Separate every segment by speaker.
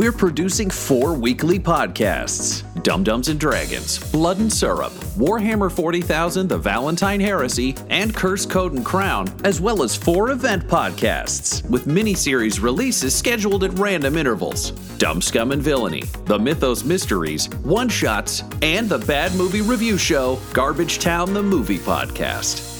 Speaker 1: We're producing four weekly podcasts Dumb Dumbs and Dragons, Blood and Syrup, Warhammer 40,000, The Valentine Heresy, and Curse Code and Crown, as well as four event podcasts with mini-series releases scheduled at random intervals Dumb Scum and Villainy, The Mythos Mysteries, One Shots, and the Bad Movie Review Show, Garbage Town the Movie Podcast.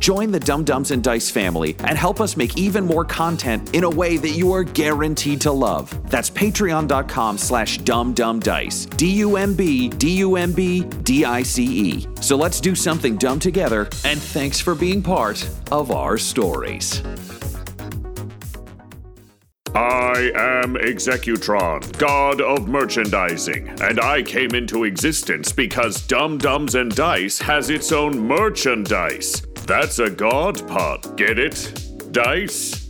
Speaker 1: Join the Dumb Dumbs and Dice family and help us make even more content in a way that you are guaranteed to love. That's patreon.com slash dumbdumbdice. D-U-M-B, D-U-M-B, D-I-C-E. So let's do something dumb together, and thanks for being part of our stories.
Speaker 2: I am Executron, god of merchandising, and I came into existence because Dumb Dumbs and Dice has its own merchandise. That's a god pod, get it? Dice?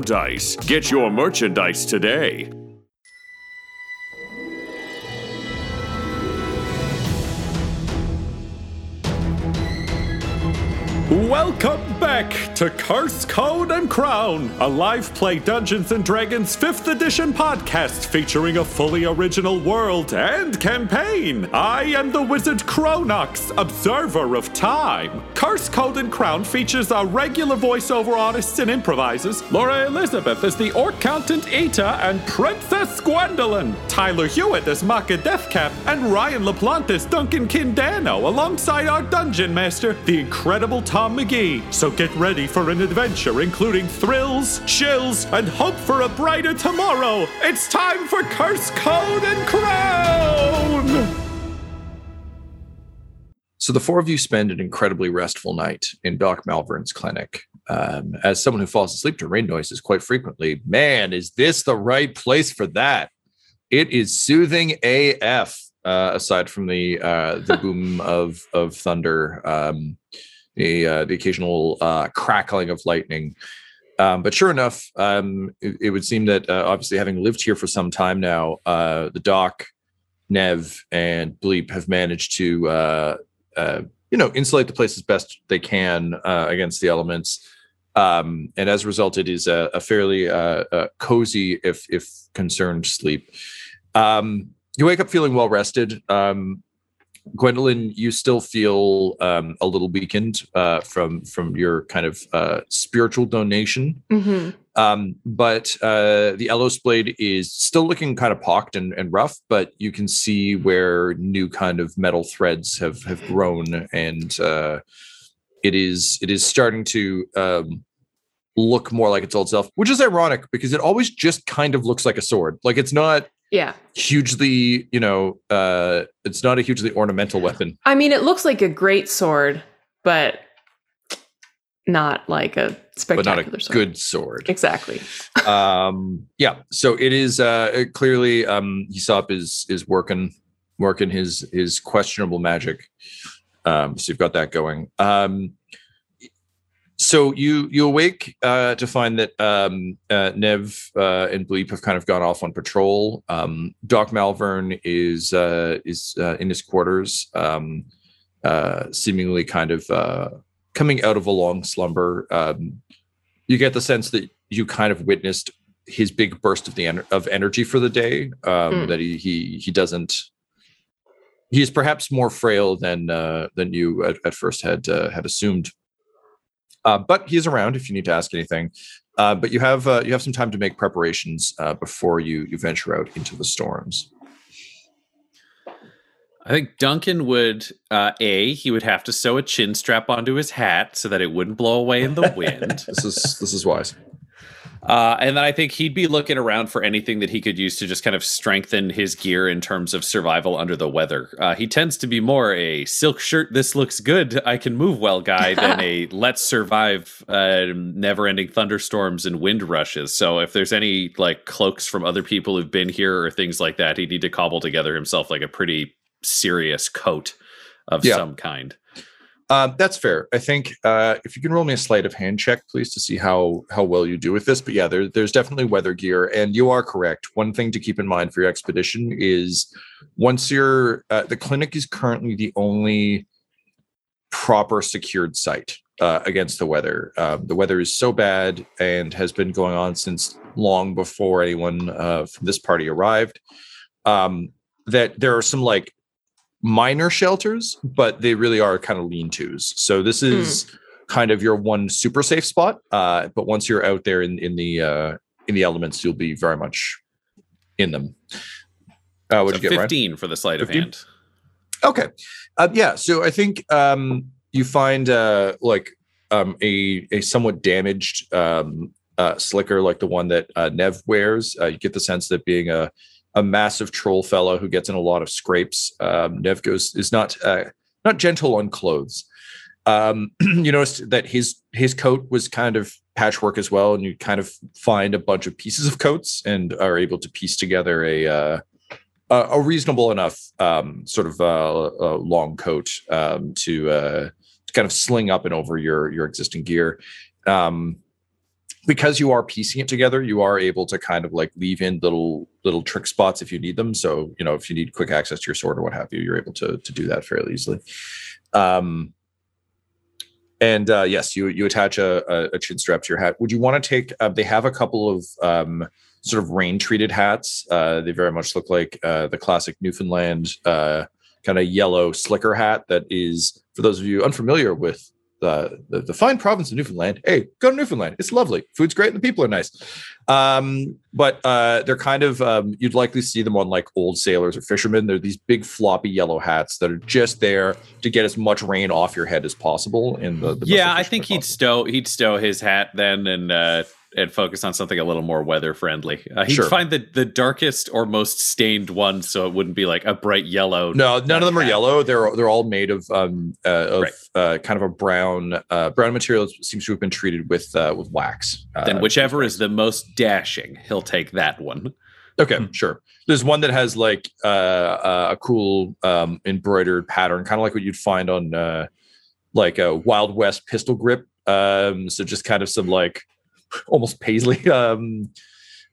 Speaker 2: dice. Get your merchandise today.
Speaker 3: Welcome back to Curse Code and Crown, a live play Dungeons and Dragons 5th edition podcast featuring a fully original world and campaign. I am the wizard Cronox, observer of time. Curse Code and Crown features our regular voiceover artists and improvisers Laura Elizabeth as the Orc Countant Eta and Princess Gwendolyn, Tyler Hewitt as Maka Deathcap, and Ryan LaPlante as Duncan Kindano, alongside our dungeon master, the incredible Tom McGee. So get ready for an adventure including thrills, chills, and hope for a brighter tomorrow. It's time for Curse Code and Crown!
Speaker 4: So the four of you spend an incredibly restful night in Doc Malvern's clinic. Um, as someone who falls asleep to rain noises quite frequently, man, is this the right place for that? It is soothing AF. Uh, aside from the uh, the boom of of thunder, um, the uh, the occasional uh, crackling of lightning. Um, but sure enough, um, it, it, would seem that uh, obviously having lived here for some time now, uh, the doc, Nev, and Bleep have managed to uh, uh, you know insulate the place as best they can against the elements. Um, and as a result, it is a, a fairly cozy, if if concerned, sleep. Um, you wake up feeling well rested. Um, Gwendolyn, you still feel um, a little weakened uh, from from your kind of uh, spiritual donation,
Speaker 5: Mm-hmm.
Speaker 4: um, but uh, the Elos blade is still looking kind of pocked and, and rough. But you can see where new kind of metal threads have have grown, and uh, it is it is starting to um, look more like its old self, which is ironic because it always just kind of looks like a sword. Like it's not
Speaker 5: Yeah.
Speaker 4: hugely, you know, uh, it's not a hugely ornamental weapon.
Speaker 5: I mean, it looks like a great sword, but not like a spectacular but
Speaker 4: not a
Speaker 5: sword.
Speaker 4: good sword.
Speaker 5: Exactly.
Speaker 4: um yeah so it is uh clearly um Aesop is is working working his his questionable magic Um, so you've got that going. Um, so you you awake uh, to find that um, uh, Nev uh, and Bleep have kind of gone off on patrol. Um, Doc Malvern is uh, is uh, in his quarters, um, uh, seemingly kind of uh, coming out of a long slumber. Um, you get the sense that you kind of witnessed his big burst of the en- of energy for the day. Um,
Speaker 5: Hmm.
Speaker 4: That he he he doesn't. He is perhaps more frail than uh, than you at, at first had uh, had assumed. Uh, but he's around if you need to ask anything. Uh, but you have uh, you have some time to make preparations uh, before you you venture out into the storms.
Speaker 1: I think Duncan would uh, a he would have to sew a chin strap onto his hat so that it wouldn't blow away in the wind.
Speaker 4: This is this is wise.
Speaker 1: Uh, and then I think he'd be looking around for anything that he could use to just kind of strengthen his gear in terms of survival under the weather. Uh, he tends to be more a silk shirt, this looks good, I can move well guy than a let's survive uh, never ending thunderstorms and wind rushes. So if there's any like cloaks from other people who've been here or things like that, he'd need to cobble together himself like a pretty serious coat of
Speaker 4: Yeah.
Speaker 1: some kind.
Speaker 4: Um, that's fair. I think uh, if you can roll me a sleight of hand check, please, to see how how well you do with this. But yeah, there, there's definitely weather gear, and you are correct. One thing to keep in mind for your expedition is once you're uh, the clinic is currently the only proper secured site uh, against the weather. Um, the weather is so bad and has been going on since long before anyone uh, from this party arrived. Um, that there are some like minor shelters, but they really are kind of lean tos. So this is kind of your one super safe spot. Uh, but once you're out there in in the uh, in the elements, you'll be very much in them. Uh, what'd
Speaker 1: So
Speaker 4: you get, Ryan?
Speaker 1: 15 for the sleight of hand.
Speaker 4: Okay. Uh, yeah. So I think um, you find uh, like um, a a somewhat damaged um, uh, slicker like the one that uh, Nev wears. Uh, you get the sense that being a a massive troll fellow who gets in a lot of scrapes, um, Nev goes is not uh, not gentle on clothes. Um, you noticed that his his coat was kind of patchwork as well, and you kind of find a bunch of pieces of coats and are able to piece together a uh, a, reasonable enough um, sort of uh, uh, long coat um, to, uh, to kind of sling up and over your your existing gear. Um, because you are piecing it together, you are able to kind of like leave in little little trick spots if you need them. So you know if you need quick access to your sword or what have you, you're able to to do that fairly easily. Um, and uh, yes, you you attach a, a, a chin strap to your hat. Would you want to take? Uh, they have a couple of um, sort of rain treated hats. Uh, they very much look like uh, the classic Newfoundland uh, kind of yellow slicker hat. That is for those of you unfamiliar with the, the the fine province of Newfoundland. Hey, go to Newfoundland. It's lovely. Food's great and the people are nice. Um, but uh, they're kind of um, you'd likely see them on like old sailors or fishermen. They're these big floppy yellow hats that are just there to get as much rain off your head as possible. In the, the
Speaker 1: yeah, I think he'd
Speaker 4: possible.
Speaker 1: stow he'd stow his hat then and uh and focus on something a little more weather friendly. Uh, he'd
Speaker 4: Sure.
Speaker 1: find the the darkest or most stained one so it wouldn't be like a bright yellow.
Speaker 4: No, none of them are yellow. They're they're all made of um uh, of
Speaker 1: Right.
Speaker 4: uh, kind of a brown uh, brown material. that Seems to have been treated with uh, with wax. Uh,
Speaker 1: Then whichever is the most dashing, he'll take that one.
Speaker 4: okay, sure. There's one that has like uh, uh, a cool um, embroidered pattern, kind of like what you'd find on uh, like a Wild West pistol grip. Um, so just kind of some like almost paisley um,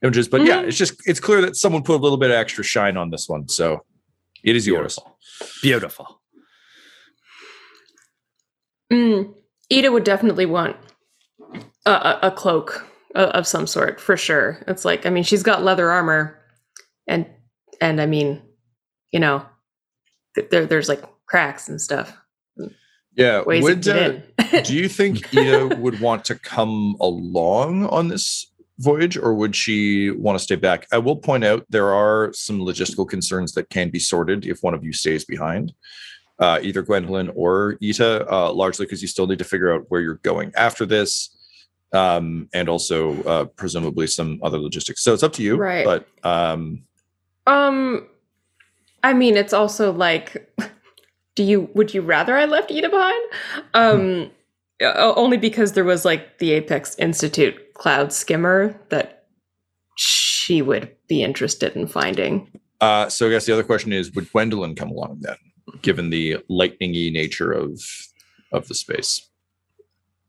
Speaker 4: images. But yeah,
Speaker 5: Mhm.
Speaker 4: it's just it's clear that someone put a little bit of extra shine on this one. So it is yours.
Speaker 1: Beautiful.
Speaker 5: Mm, Ida would definitely want a, a, a cloak of, of some sort for sure. It's like I mean she's got leather armor, and and I mean, you know, there there's like cracks and stuff.
Speaker 4: Yeah. Would, uh, do you think Ida would want to come along on this voyage or would she want to stay back? I will point out there are some logistical concerns that can be sorted if one of you stays behind, uh, either Gwendolyn or Ita, uh, largely because you still need to figure out where you're going after this. Um, and also uh, presumably some other logistics. So it's up to you.
Speaker 5: Right.
Speaker 4: But um,
Speaker 5: Um, I mean, it's also like, do you would you rather I left Ida behind? Um, only because there was like the Apex Institute cloud skimmer that she would be interested in finding.
Speaker 4: uh, so I guess the other question is would Gwendolyn come along then? given the lightningy nature of of the space.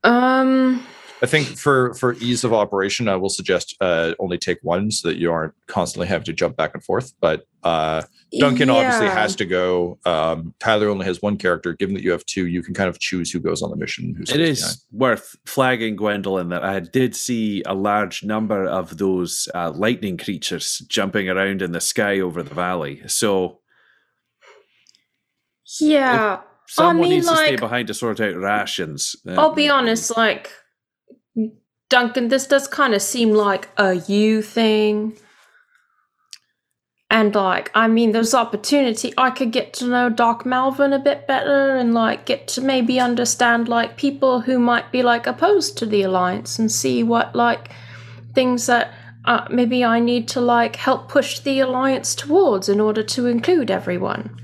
Speaker 5: Um,
Speaker 4: I think for for ease of operation, I will suggest uh, only take one so that you aren't constantly having to jump back and forth. But uh, Duncan obviously has to go. Um, Tyler only has one character. Given that you have two, you can kind of choose who goes on the mission. Who
Speaker 1: It
Speaker 4: behind.
Speaker 1: worth flagging, Gwendolyn, that I did see a large number of those uh, lightning creatures jumping around in the sky over the valley. So
Speaker 5: Yeah.
Speaker 1: someone
Speaker 5: mean,
Speaker 1: needs to stay behind to sort out rations. Uh,
Speaker 5: I'll be honest, like Duncan, this does kind of seem like a you thing. And like, I mean, there's opportunity. I could get to know Doc Malvern a bit better and like get to maybe understand like people who might be like opposed to the alliance and see what like things that uh, maybe I need to like help push the alliance towards in order to include everyone.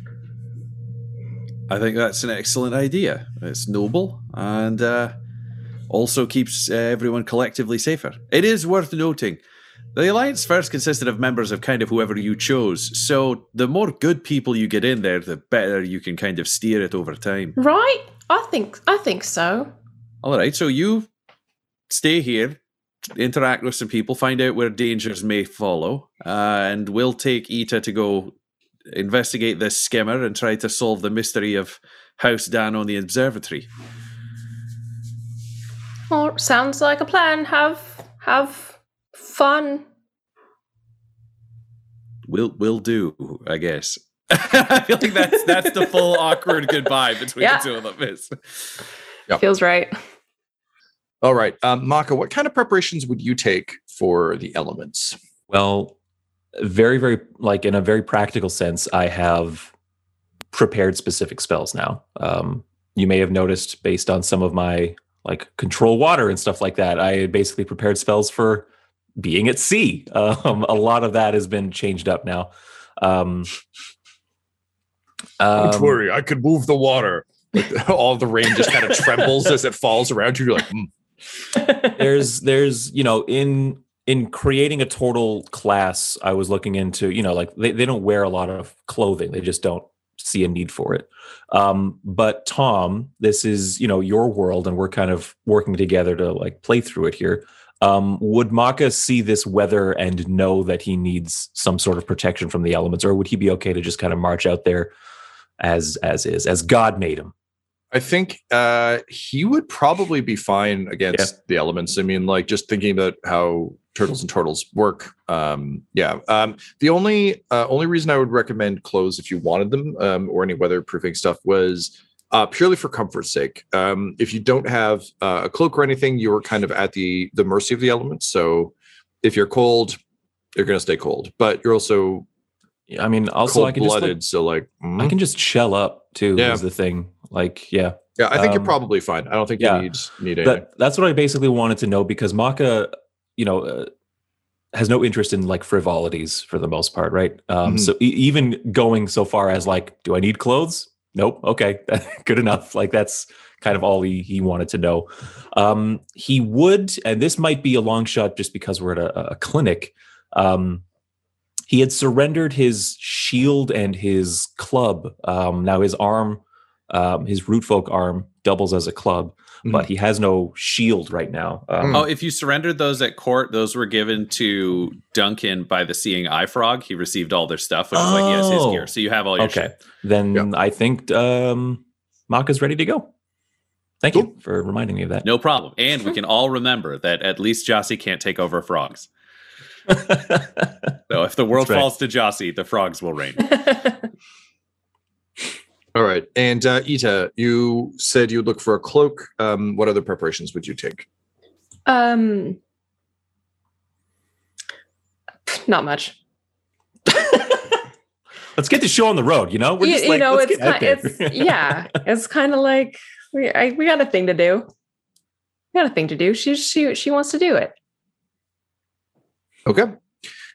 Speaker 1: I think that's an excellent idea. It's noble and uh, also keeps uh, everyone collectively safer. It is worth noting. The Alliance first consisted of members of kind of whoever you chose, so the more good people you get in there, the better you can kind of steer it over time.
Speaker 5: Right? I think I think so.
Speaker 1: All right, so you stay here, interact with some people, find out where dangers may follow, uh, and we'll take Ita to go investigate this skimmer and try to solve the mystery of House Dan on the observatory.
Speaker 5: Well, sounds like a plan. Have have fun.
Speaker 1: We'll we'll do, I guess. I feel like that's that's the full awkward goodbye between
Speaker 5: Yeah.
Speaker 1: the two of them. Is
Speaker 4: Yep.
Speaker 5: Feels right.
Speaker 4: All right, um, Maka, what kind of preparations would you take for the elements?
Speaker 6: Well, very, very like in a very practical sense, I have prepared specific spells now. Um, you may have noticed based on some of my like control water and stuff like that, I had basically prepared spells for being at sea. Um, a lot of that has been changed up now. Um,
Speaker 4: Don't
Speaker 6: um,
Speaker 4: worry, I could move the water. Like, all the rain just kind of trembles as it falls around you. You're like, "Hmm,
Speaker 6: there's there's you know in in creating a tortle class i was looking into you know like they, they don't wear a lot of clothing they just don't see a need for it um but tom this is you know your world and we're kind of working together to like play through it here um would maka see this weather and know that he needs some sort of protection from the elements or would he be okay to just kind of march out there as as is as god made him
Speaker 4: I think uh, he would probably be fine against the elements. I mean, like just thinking about how turtles and turtles work. Um, yeah. Um, the only uh, only reason I would recommend clothes if you wanted them um, or any weatherproofing stuff was uh, purely for comfort's sake. Um, if you don't have uh, a cloak or anything, you're kind of at the the mercy of the elements. So if you're cold, you're gonna stay cold. But you're also
Speaker 6: i mean also i can just like,
Speaker 4: blooded. so like, mm.
Speaker 6: I can just shell up too.
Speaker 4: Yeah.
Speaker 6: Is the thing like yeah.
Speaker 4: yeah, I think you're
Speaker 6: um,
Speaker 4: probably fine. I don't think
Speaker 6: yeah.
Speaker 4: you need need anything.
Speaker 6: That that's what I basically wanted to know because Maka, you know, uh, has no interest in like frivolities for the most part, right? Um,
Speaker 4: Mhm.
Speaker 6: So e- even going so far as like, do I need clothes? Nope. Okay, good enough. Like that's kind of all he he wanted to know. Um, he would, and this might be a long shot just because we're at a, a clinic. Um, he had surrendered his shield and his club. Um, now his arm, um, his root folk arm, doubles as a club, but he has no shield right now. Um,
Speaker 1: Oh, if you surrendered those at court, those were given to Duncan by the Seeing Eye Frog. He received all their stuff, which is like he has his
Speaker 6: Oh.
Speaker 1: gear. So you have all your
Speaker 6: okay,
Speaker 1: shit.
Speaker 6: then
Speaker 4: Yeah.
Speaker 6: I think um, Maka's ready to go. Thank you for reminding me of that.
Speaker 1: No problem. And we can all remember that at least Jossie can't take over frogs. So if the world
Speaker 6: right.
Speaker 1: falls to Jossie, the frogs will reign.
Speaker 4: All right. And uh, Ita, you said you'd look for a cloak. Um, what other preparations would you take?
Speaker 5: um, not much.
Speaker 6: Let's get the show on the road. You know, we're just
Speaker 5: you
Speaker 6: like,
Speaker 5: know,
Speaker 6: let's
Speaker 5: it's
Speaker 6: get
Speaker 5: kind,
Speaker 6: there.
Speaker 5: it's yeah, it's kind of like we I, we got a thing to do. We got a thing to do. She she she wants to do it.
Speaker 4: Okay.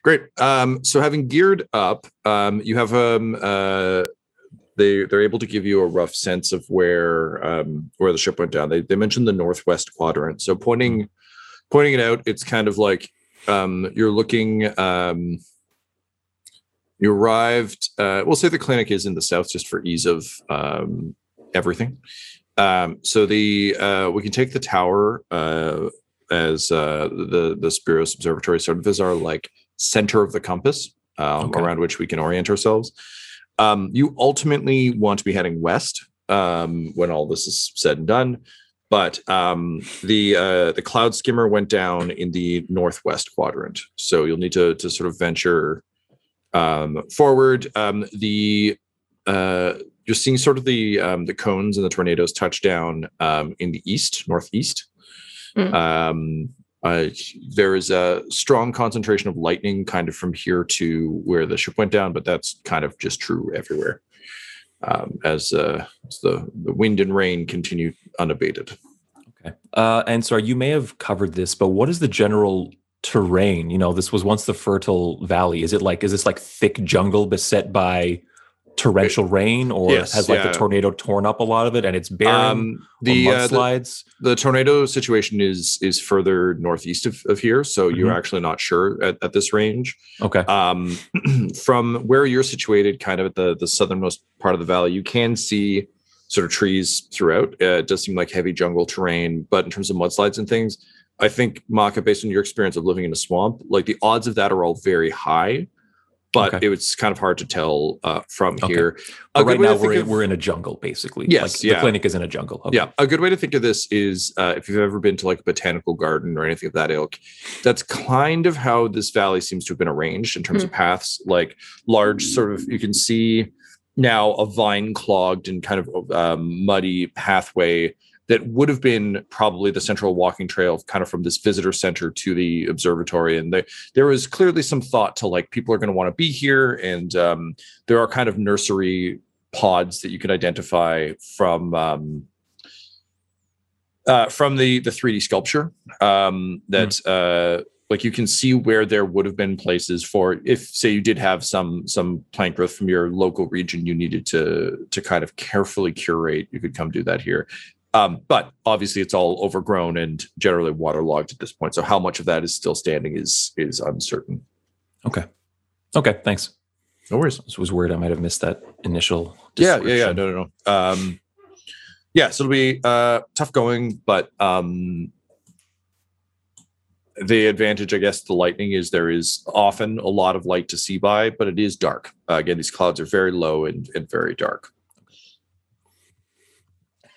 Speaker 4: Great. Um, so having geared up, um, you have um, uh, they they're able to give you a rough sense of where um, where the ship went down. They they mentioned the northwest quadrant. So pointing pointing it out, it's kind of like um, you're looking um, you arrived. Uh, we'll say the clinic is in the south, just for ease of um, everything. Um, so the uh, we can take the tower uh, as uh, the the Spiros Observatory sort of as our like center of the compass um,
Speaker 6: Okay.
Speaker 4: around which we can orient ourselves. Um, you ultimately want to be heading west um, when all this is said and done. But um, the uh, the cloud skimmer went down in the northwest quadrant, so you'll need to to sort of venture um, forward. Um, the uh, you're seeing sort of the um, the cones and the tornadoes touch down um, in the east, northeast.
Speaker 5: Mm.
Speaker 4: Uh, there is a strong concentration of lightning, kind of from here to where the ship went down, but that's kind of just true everywhere. Um, as, uh, as the the wind and rain continue unabated.
Speaker 6: Okay. Uh, and sorry, you may have covered this, but what is the general terrain? You know, this was once the fertile valley. Is it like is this like thick jungle beset by torrential rain, or
Speaker 4: Yes,
Speaker 6: has like
Speaker 4: yeah.
Speaker 6: the tornado torn up a lot of it and it's barren?
Speaker 4: Um, the,
Speaker 6: or
Speaker 4: uh, the
Speaker 6: mudslides?
Speaker 4: the tornado situation is is further northeast of, of here, so you're
Speaker 6: Mhm.
Speaker 4: actually not sure at, at this range.
Speaker 6: okay.
Speaker 4: um, from where you're situated, kind of at the the southernmost part of the valley, you can see sort of trees throughout. Uh, it does seem like heavy jungle terrain, but in terms of mudslides and things, I think Maka, based on your experience of living in a swamp, like the odds of that are all very high. But
Speaker 6: Okay.
Speaker 4: it was kind of hard to tell uh, from
Speaker 6: Okay.
Speaker 4: here.
Speaker 6: But right now we're in,
Speaker 4: of-
Speaker 6: we're in a jungle basically.
Speaker 4: Yes,
Speaker 6: like,
Speaker 4: yeah.
Speaker 6: The clinic is in a jungle. Okay.
Speaker 4: Yeah, a good way to think of this is uh, if you've ever been to like a botanical garden or anything of that ilk, that's kind of how this valley seems to have been arranged in terms of paths. Like large, sort of, you can see now a vine clogged and kind of um, muddy pathway that would have been probably the central walking trail, kind of from this visitor center to the observatory. And there, there was clearly some thought to like people are going to want to be here, and um, there are kind of nursery pods that you can identify from um, uh, from the the 3D sculpture um, that uh, like you can see where there would have been places for if say you did have some some plant growth from your local region you needed to to kind of carefully curate you could come do that here um, but obviously it's all overgrown and generally waterlogged at this point so how much of that is still standing is is uncertain
Speaker 6: Okay. Okay. Thanks.
Speaker 4: no worries
Speaker 6: This was weird. I might have missed that initial.
Speaker 4: yeah yeah yeah no no no um yeah so it'll be uh tough going but um the advantage i guess the lightning is there is often a lot of light to see by but it is dark uh, again these clouds are very low and, and very dark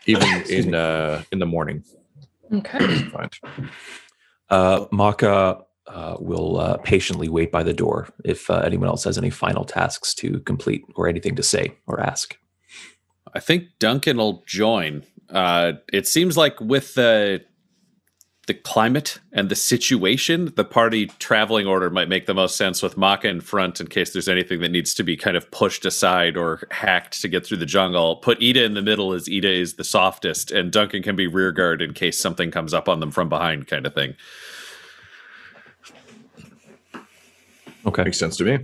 Speaker 4: even in uh in the morning
Speaker 5: Okay.
Speaker 4: fine
Speaker 6: Uh, Maka uh, will uh, patiently wait by the door if uh, anyone else has any final tasks to complete or anything to say or ask.
Speaker 1: I think Duncan will join. Uh, it seems like with the the climate and the situation, the party traveling order might make the most sense with Maka in front in case there's anything that needs to be kind of pushed aside or hacked to get through the jungle. Put Ida in the middle as Ida is the softest, and Duncan can be rear guard in case something comes up on them from behind, kind of thing.
Speaker 6: Okay.
Speaker 4: makes sense to me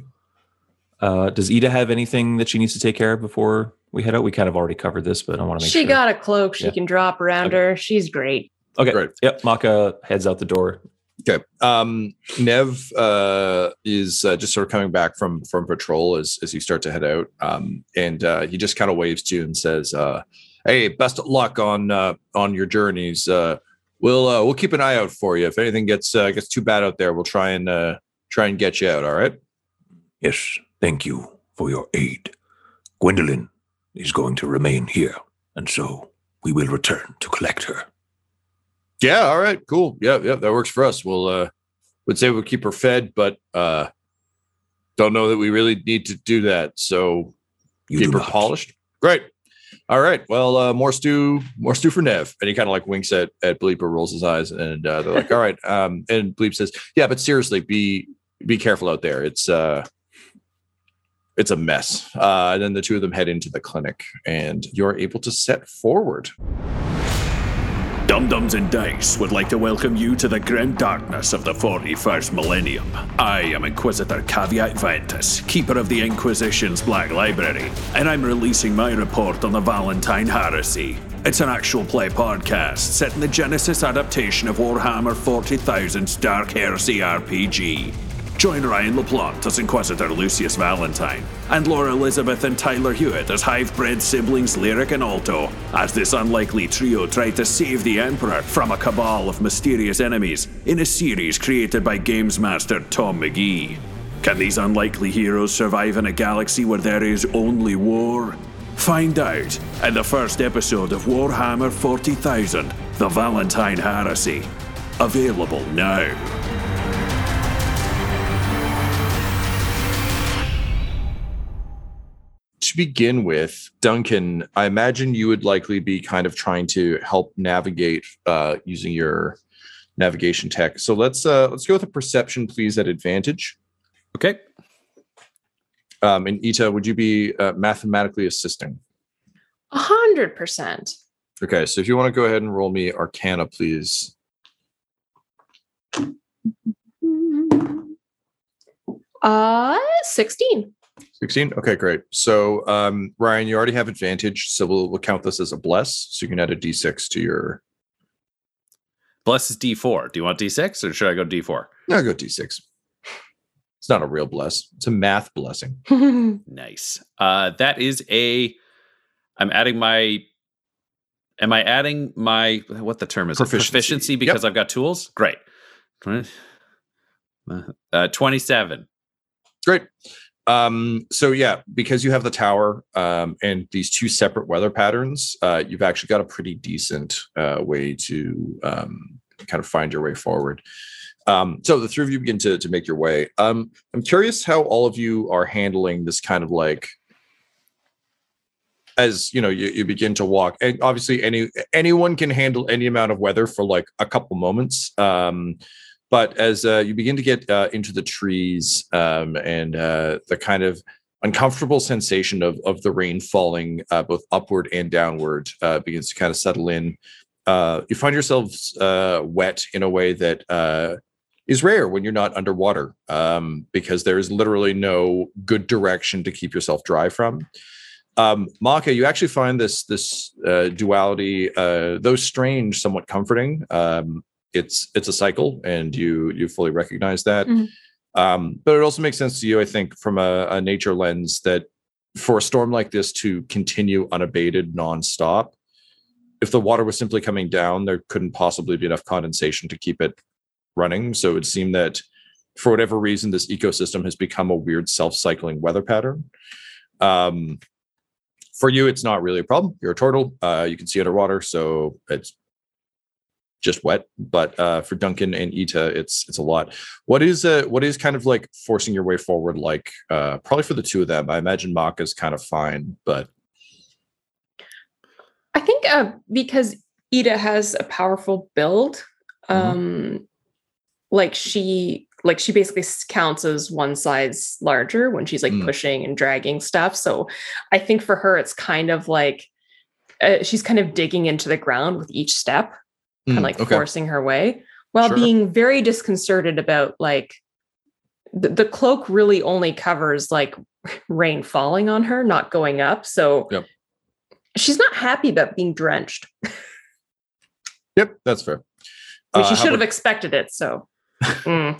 Speaker 6: Uh, does Ida have anything that she needs to take care of before we head out? We kind of already covered this, but I want to make sure.
Speaker 5: She
Speaker 6: sure.
Speaker 5: got a cloak she
Speaker 6: Yeah.
Speaker 5: can drop around
Speaker 6: Okay.
Speaker 5: her. She's great.
Speaker 6: Okay.
Speaker 4: Great.
Speaker 6: Yep. Maka heads out the door.
Speaker 4: Okay. Um, Nev uh, is uh, just sort of coming back from from patrol as as you start to head out, um, and uh, he just kind of waves to you and says, uh, "Hey, best of luck on uh, on your journeys. Uh, we'll uh, we'll keep an eye out for you. If anything gets uh, gets too bad out there, we'll try and uh, try and get you out. All right."
Speaker 7: Yes, thank you for your aid. Gwendolyn is going to remain here, and so we will return to collect her.
Speaker 4: Yeah. All right. Cool. Yeah. Yeah. That works for us. We'll uh, would say we'll keep her fed, but uh, don't know that we really need to do that. So
Speaker 7: You
Speaker 4: keep her
Speaker 7: not.
Speaker 4: polished. Great. All right. Well, uh, more stew, more stew for Nev. And he kind of like winks at at Bleep or rolls his eyes, and uh, they're like, "All right." Um, and Bleep says, "Yeah, but seriously, be be careful out there. It's uh, it's a mess." Uh, and then the two of them head into the clinic, and you're able to set forward.
Speaker 2: Dumb Dumbs and Dice would like to welcome you to the grim darkness of the 41st millennium. I am Inquisitor Caveat Ventus, keeper of the Inquisition's Black Library, and I'm releasing my report on the Valentine Heresy. It's an actual play podcast set in the Genesys adaptation of Warhammer 40,000's Dark Heresy RPG.
Speaker 1: Join Ryan LaPlante as Inquisitor Lucius Valentine, and Laura Elizabeth and Tyler Hewitt as hive bred siblings Lyric and Alto, as this unlikely trio try to save the Emperor from a cabal of mysterious enemies in a series created by games master Tom McGee. Can these unlikely heroes survive in a galaxy where there is only war? Find out in the first episode of Warhammer 40,000 The Valentine Heresy. Available now.
Speaker 4: To begin with, Duncan, I imagine you would likely be kind of trying to help navigate uh, using your navigation tech. So let's uh, let's go with a perception, please, at advantage.
Speaker 6: Okay.
Speaker 4: Um, and Ita, would you be uh, mathematically assisting?
Speaker 5: A hundred percent.
Speaker 4: Okay, so if you want to go ahead and roll me Arcana, please.
Speaker 5: Uh, sixteen.
Speaker 4: 16 okay great so um ryan you already have advantage so we'll, we'll count this as a bless so you can add a d6 to your
Speaker 1: Bless is D4. Do you want D6 or should I go D4?
Speaker 4: no go d6 it's not a real bless it's a math blessing
Speaker 1: Nice. Uh, that is a. I'm adding my. Am I adding my what the term is? it?
Speaker 4: Proficiency.
Speaker 1: Proficiency because I've got tools. Great. Uh, Twenty-seven.
Speaker 4: great um so yeah because you have the tower um and these two separate weather patterns uh you've actually got a pretty decent uh way to um kind of find your way forward. Um so the three of you begin to to make your way. Um i'm curious how all of you are handling this kind of like as you know you, you begin to walk and obviously any anyone can handle any amount of weather for like a couple moments. Um but as uh, you begin to get uh, into the trees um, and uh, the kind of uncomfortable sensation of of the rain falling uh, both upward and downward uh, begins to kind of settle in, uh, you find yourselves wet in a way that is rare when you're not underwater, um, because there is literally no good direction to keep yourself dry from. Um, Maka, you actually find this this uh, duality, uh, though strange, somewhat comforting. Um, it's it's a cycle, and you you fully recognize that.
Speaker 5: Mhm.
Speaker 4: Um, but it also makes sense to you, I think, from a, a nature lens that for a storm like this to continue unabated nonstop, if the water was simply coming down, there couldn't possibly be enough condensation to keep it running. So it would seem that for whatever reason, this ecosystem has become a weird self-cycling weather pattern. Um, for you, it's not really a problem. You're a turtle. Uh, you can see underwater, so it's just wet. But uh, for Duncan and Ita, it's it's a lot. What is uh, what is kind of like forcing your way forward? Like uh, probably for the two of them, I imagine Maka's kind of fine, but
Speaker 5: I think uh, because Ida has a powerful build, um, like she like she basically counts as one size larger when she's like
Speaker 4: Mm.
Speaker 5: pushing and dragging stuff. So I think for her, it's kind of like uh, she's kind of digging into the ground with each step, kind
Speaker 4: Mm,
Speaker 5: of like
Speaker 4: okay.
Speaker 5: forcing her way, while
Speaker 4: Sure.
Speaker 5: being very disconcerted about like the, the cloak really only covers like rain falling on her, not going up. So
Speaker 4: Yep.
Speaker 5: she's not happy about being drenched.
Speaker 4: Yep, that's fair.
Speaker 5: I mean,
Speaker 4: Uh,
Speaker 5: she
Speaker 4: how
Speaker 5: should have
Speaker 4: about-
Speaker 5: expected it. So, Mm.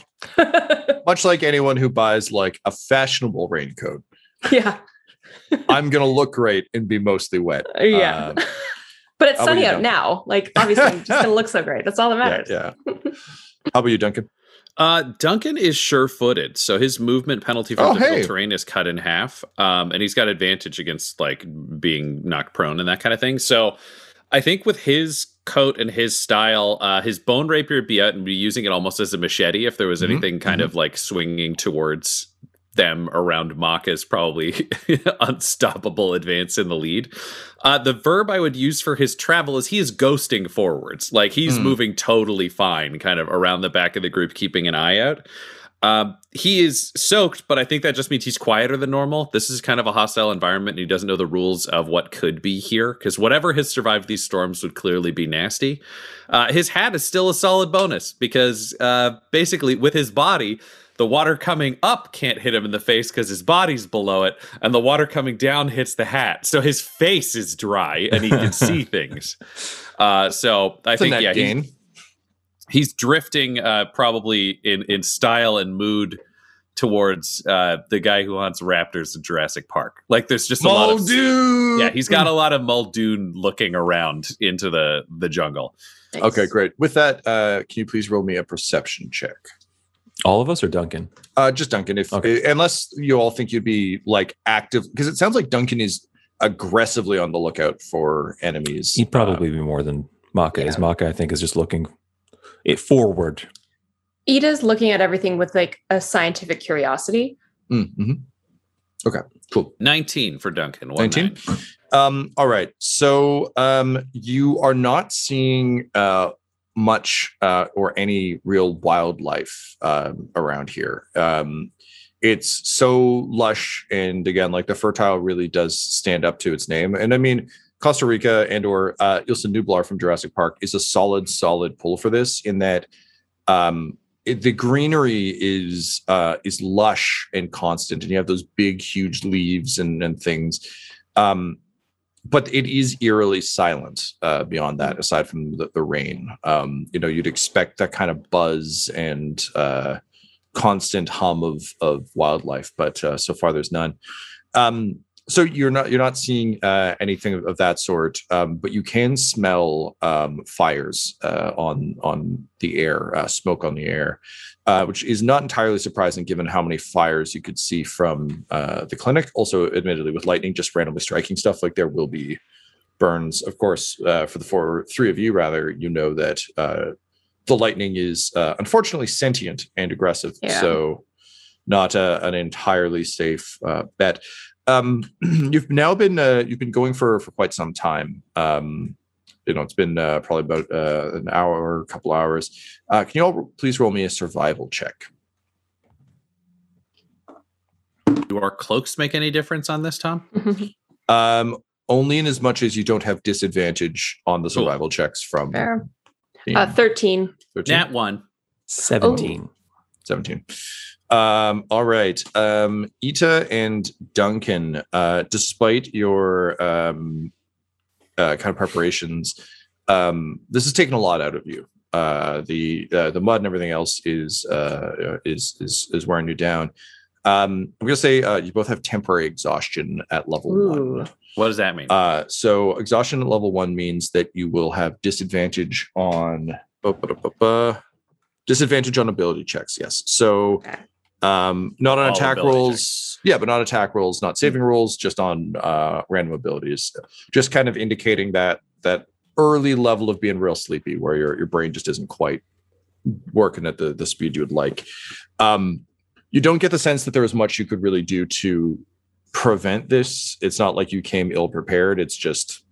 Speaker 4: much like anyone who buys like a fashionable raincoat,
Speaker 5: yeah,
Speaker 4: I'm gonna look great and be mostly wet.
Speaker 5: yeah.
Speaker 4: Uh,
Speaker 5: but it's
Speaker 4: how
Speaker 5: sunny out now. Like, obviously, I'm just gonna look so great. That's all that
Speaker 4: yeah,
Speaker 5: matters.
Speaker 4: yeah. How about you, Duncan?
Speaker 1: Uh, Duncan is sure-footed, so his movement penalty for
Speaker 4: Oh,
Speaker 1: difficult
Speaker 4: hey.
Speaker 1: terrain is cut in half, um, and he's got advantage against like being knocked prone and that kind of thing. So, I think with his coat and his style, uh, his bone rapier would be out and be using it almost as a machete if there was
Speaker 4: Mhm,
Speaker 1: anything kind of like swinging towards them around Maka's probably unstoppable advance in the lead. Uh, the verb I would use for his travel is he is ghosting forwards. Like he's
Speaker 4: Mm.
Speaker 1: moving totally fine, kind of around the back of the group, keeping an eye out. Um, he is soaked, but I think that just means he's quieter than normal. This is kind of a hostile environment, and he doesn't know the rules of what could be here because whatever has survived these storms would clearly be nasty. Uh, his hat is still a solid bonus because uh, basically, with his body, the water coming up can't hit him in the face because his body's below it, and the water coming down hits the hat. So his face is dry and he can see things. Uh, so I
Speaker 4: It's
Speaker 1: think, yeah, he's-
Speaker 4: gain.
Speaker 1: he's drifting uh, probably in in style and mood towards uh, the guy who hunts raptors in Jurassic Park. Like there's just a lot of
Speaker 4: Muldoon!
Speaker 1: yeah, he's got a lot of Muldoon looking around into the the jungle.
Speaker 5: Nice.
Speaker 4: Okay, great. With that, uh, can you please roll me a perception check?
Speaker 6: All of us or Duncan?
Speaker 4: Uh, just Duncan, if
Speaker 6: Okay.
Speaker 4: unless you all think you'd be like active, because it sounds like Duncan is aggressively on the lookout for enemies.
Speaker 6: He'd probably be more than Maka is. Maka, I think, is just looking it forward.
Speaker 5: Ida's looking at everything with like a scientific curiosity.
Speaker 4: Mm, mhm. Okay, cool.
Speaker 1: 19 for Duncan.
Speaker 4: 19?
Speaker 1: nine.
Speaker 4: Um, all right. So um, you are not seeing uh, much uh, or any real wildlife um, around here. Um, it's so lush, and again, like the fertile really does stand up to its name. And I mean, Costa Rica and or uh, Isla Nublar from Jurassic Park is a solid, solid pull for this. In that, um, it, the greenery is uh, is lush and constant, and you have those big, huge leaves and and things. Um, but it is eerily silent uh, beyond that, aside from the, the rain. Um, you know, you'd expect that kind of buzz and uh, constant hum of of wildlife, but uh, so far there's none. Um, so you're not you're not seeing uh, anything of, of that sort, um, but you can smell um, fires uh, on on the air, uh, smoke on the air, uh, which is not entirely surprising given how many fires you could see from uh, the clinic. Also, admittedly, with lightning just randomly striking stuff, like there will be burns. Of course, uh, for the four three of you, rather, you know that uh, the lightning is uh, unfortunately sentient and aggressive.
Speaker 5: Yeah.
Speaker 4: So, not a, an entirely safe uh, bet. Um, you've now been uh, you've been going for for quite some time. Um, you know, it's been uh, probably about uh, an hour, or a couple hours. Uh, can you all please roll me a survival check?
Speaker 1: Do our cloaks make any difference on this, Tom?
Speaker 4: Um, only in as much as you don't have disadvantage on the
Speaker 1: Cool.
Speaker 4: survival checks from
Speaker 5: Fair. Uh, 13.
Speaker 4: 13,
Speaker 1: Nat one.
Speaker 6: 17.
Speaker 4: 17. Um, all right. Um, Ita and Duncan, uh, despite your um, uh, kind of preparations, um, this has taken a lot out of you. Uh, the uh, the mud and everything else is uh, is is is wearing you down. Um, I'm gonna say uh, you both have temporary exhaustion at level
Speaker 5: Ooh.
Speaker 4: one.
Speaker 1: What does that mean?
Speaker 4: Uh, so exhaustion at level one means that you will have disadvantage on disadvantage on ability checks. Yes. So
Speaker 5: Okay.
Speaker 4: Um, not on
Speaker 1: All
Speaker 4: attack rolls. Yeah, but not attack rolls, not saving rolls, just on uh, random abilities. Just kind of indicating that that early level of being real sleepy, where your your brain just isn't quite working at the the speed you would like. Um, you don't get the sense that there was much you could really do to prevent this. It's not like you came ill prepared. It's just,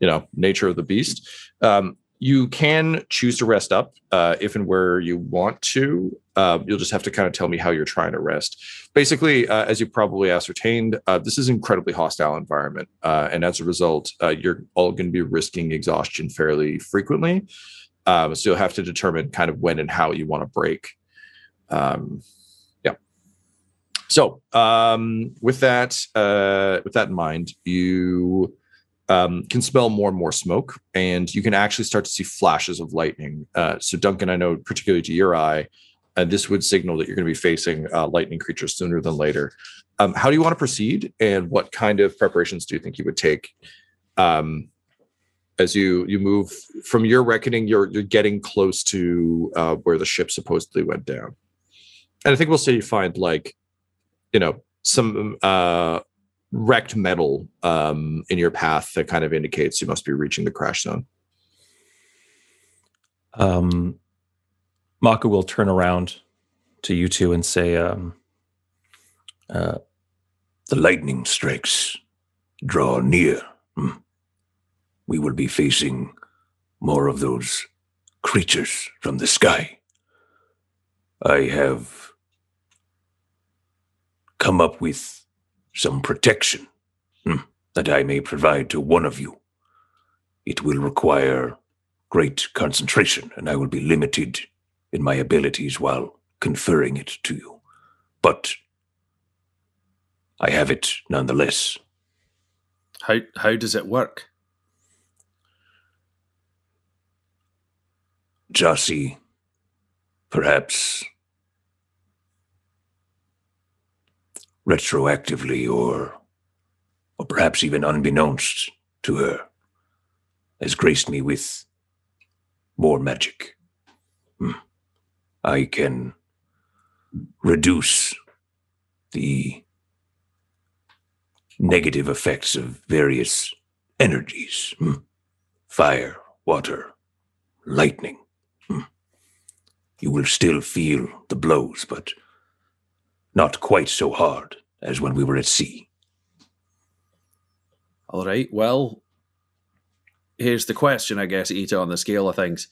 Speaker 4: you know, nature of the beast. Um, you can choose to rest up uh, if and where you want to. Uh, you'll just have to kind of tell me how you're trying to rest. Basically, uh, as you probably ascertained, uh, this is an incredibly hostile environment, uh, and as a result, uh, you're all going to be risking exhaustion fairly frequently. Um, so you'll have to determine kind of when and how you want to break. Um, yeah. So um, with that, with that in mind, you um, can smell more and more smoke, and you can actually start to see flashes of lightning. Uh, so, Duncan, I know particularly to your eye, uh, this would signal that you're going to be facing uh, lightning creatures sooner than later. Um, how do you want to proceed, and what kind of preparations do you think you would take um, as you you move from your reckoning? You're you're getting close to uh, where the ship supposedly went down, and I think we'll say you find like, you know, some uh, wrecked metal um, in your path that kind of indicates you must be reaching the crash zone.
Speaker 6: Um, Maka will turn around to you two and say, um, uh,
Speaker 7: The lightning strikes draw near. Hmm. We will be facing more of those creatures from the sky. I have come up with some protection hmm, that I may provide to one of you. It will require great concentration, and I will be limited in my abilities while conferring it to you. But I have it nonetheless.
Speaker 1: How how does it work?
Speaker 7: Jossie, perhaps retroactively or or perhaps even unbeknownst to her, has graced me with more magic. Hmm. I can reduce the negative effects of various energies hmm. fire, water, lightning. Hmm. You will still feel the blows, but not quite so hard as when we were at sea.
Speaker 1: All right. Well, here's the question, I guess, Ita, on the scale of things.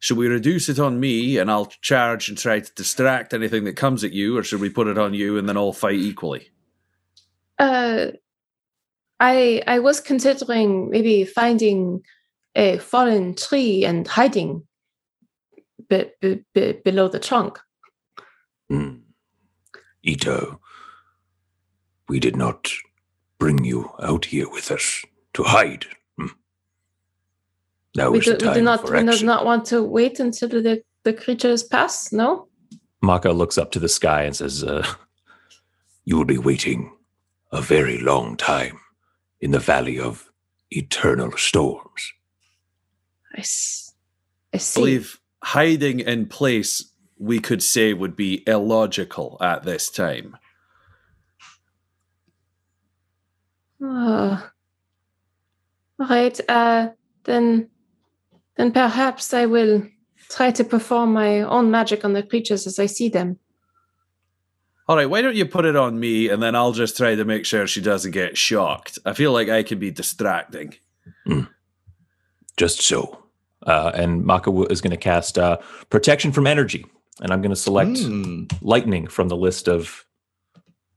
Speaker 1: Should we reduce it on me and I'll charge and try to distract anything that comes at you, or should we put it on you and then all fight equally?
Speaker 5: Uh, I I was considering maybe finding a fallen tree and hiding be, be, be, below the trunk.
Speaker 7: Hmm. Ito, we did not bring you out here with us to hide. Hmm. Now
Speaker 5: we
Speaker 7: is
Speaker 5: do,
Speaker 7: the time
Speaker 5: we do not
Speaker 7: for
Speaker 5: we do not want to wait until the, the creatures pass. No.
Speaker 6: Maka looks up to the sky and says, uh,
Speaker 7: You will be waiting a very long time in the valley of eternal storms.
Speaker 5: I, s- I
Speaker 1: I
Speaker 5: see.
Speaker 1: I believe hiding in place, we could say, would be illogical at this time.
Speaker 5: Uh, all right. Uh, then, then perhaps I will try to perform my own magic on the creatures as I see them.
Speaker 1: All right, why don't you put it on me and then I'll just try to make sure she doesn't get shocked? I feel like I can be distracting.
Speaker 7: Just so.
Speaker 6: uh, and Maka is going to cast uh, protection from energy. And I'm going to select
Speaker 4: Hmm.
Speaker 6: lightning from the list of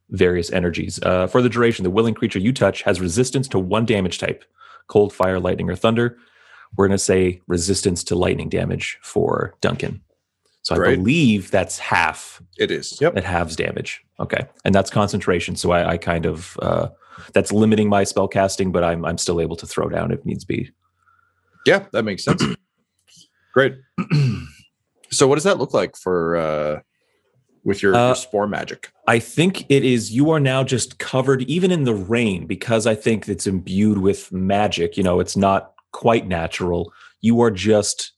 Speaker 6: various energies. Uh, for the duration, the willing creature you touch has resistance to one damage type cold, fire, lightning, or thunder. We're going to say resistance to lightning damage for Duncan. So I
Speaker 4: Great.
Speaker 6: believe that's half
Speaker 4: It is. Yep.
Speaker 6: that halves damage. Okay. And that's concentration. So I, I kind of, uh, that's limiting my spell casting, but I'm, I'm still able to throw down if needs be.
Speaker 4: Yeah, that makes sense. Great. so, what does that look like for uh, with your,
Speaker 6: Uh,
Speaker 4: your spore magic?
Speaker 6: I think it is you are now just covered even in the rain because I think it's imbued with magic. You know, it's not quite natural. You are just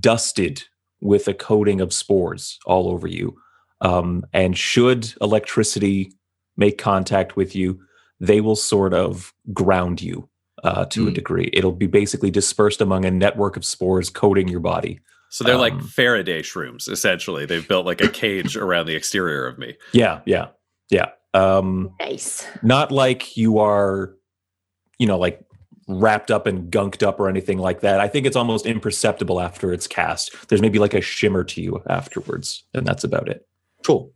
Speaker 6: dusted with a coating of spores all over you. Um, and should electricity make contact with you, they will sort of ground you uh, to a
Speaker 4: Mm.
Speaker 6: degree. It'll be basically dispersed among a network of spores coating your body.
Speaker 1: So they're like
Speaker 6: Um,
Speaker 1: Faraday shrooms, essentially. They've built like a cage around the exterior of me.
Speaker 6: Yeah, yeah, yeah. Um,
Speaker 5: Nice.
Speaker 6: not like you are you know like wrapped up and gunked up or anything like that i think it's almost imperceptible after it's cast there's maybe like a shimmer to you afterwards and that's about it
Speaker 4: Cool.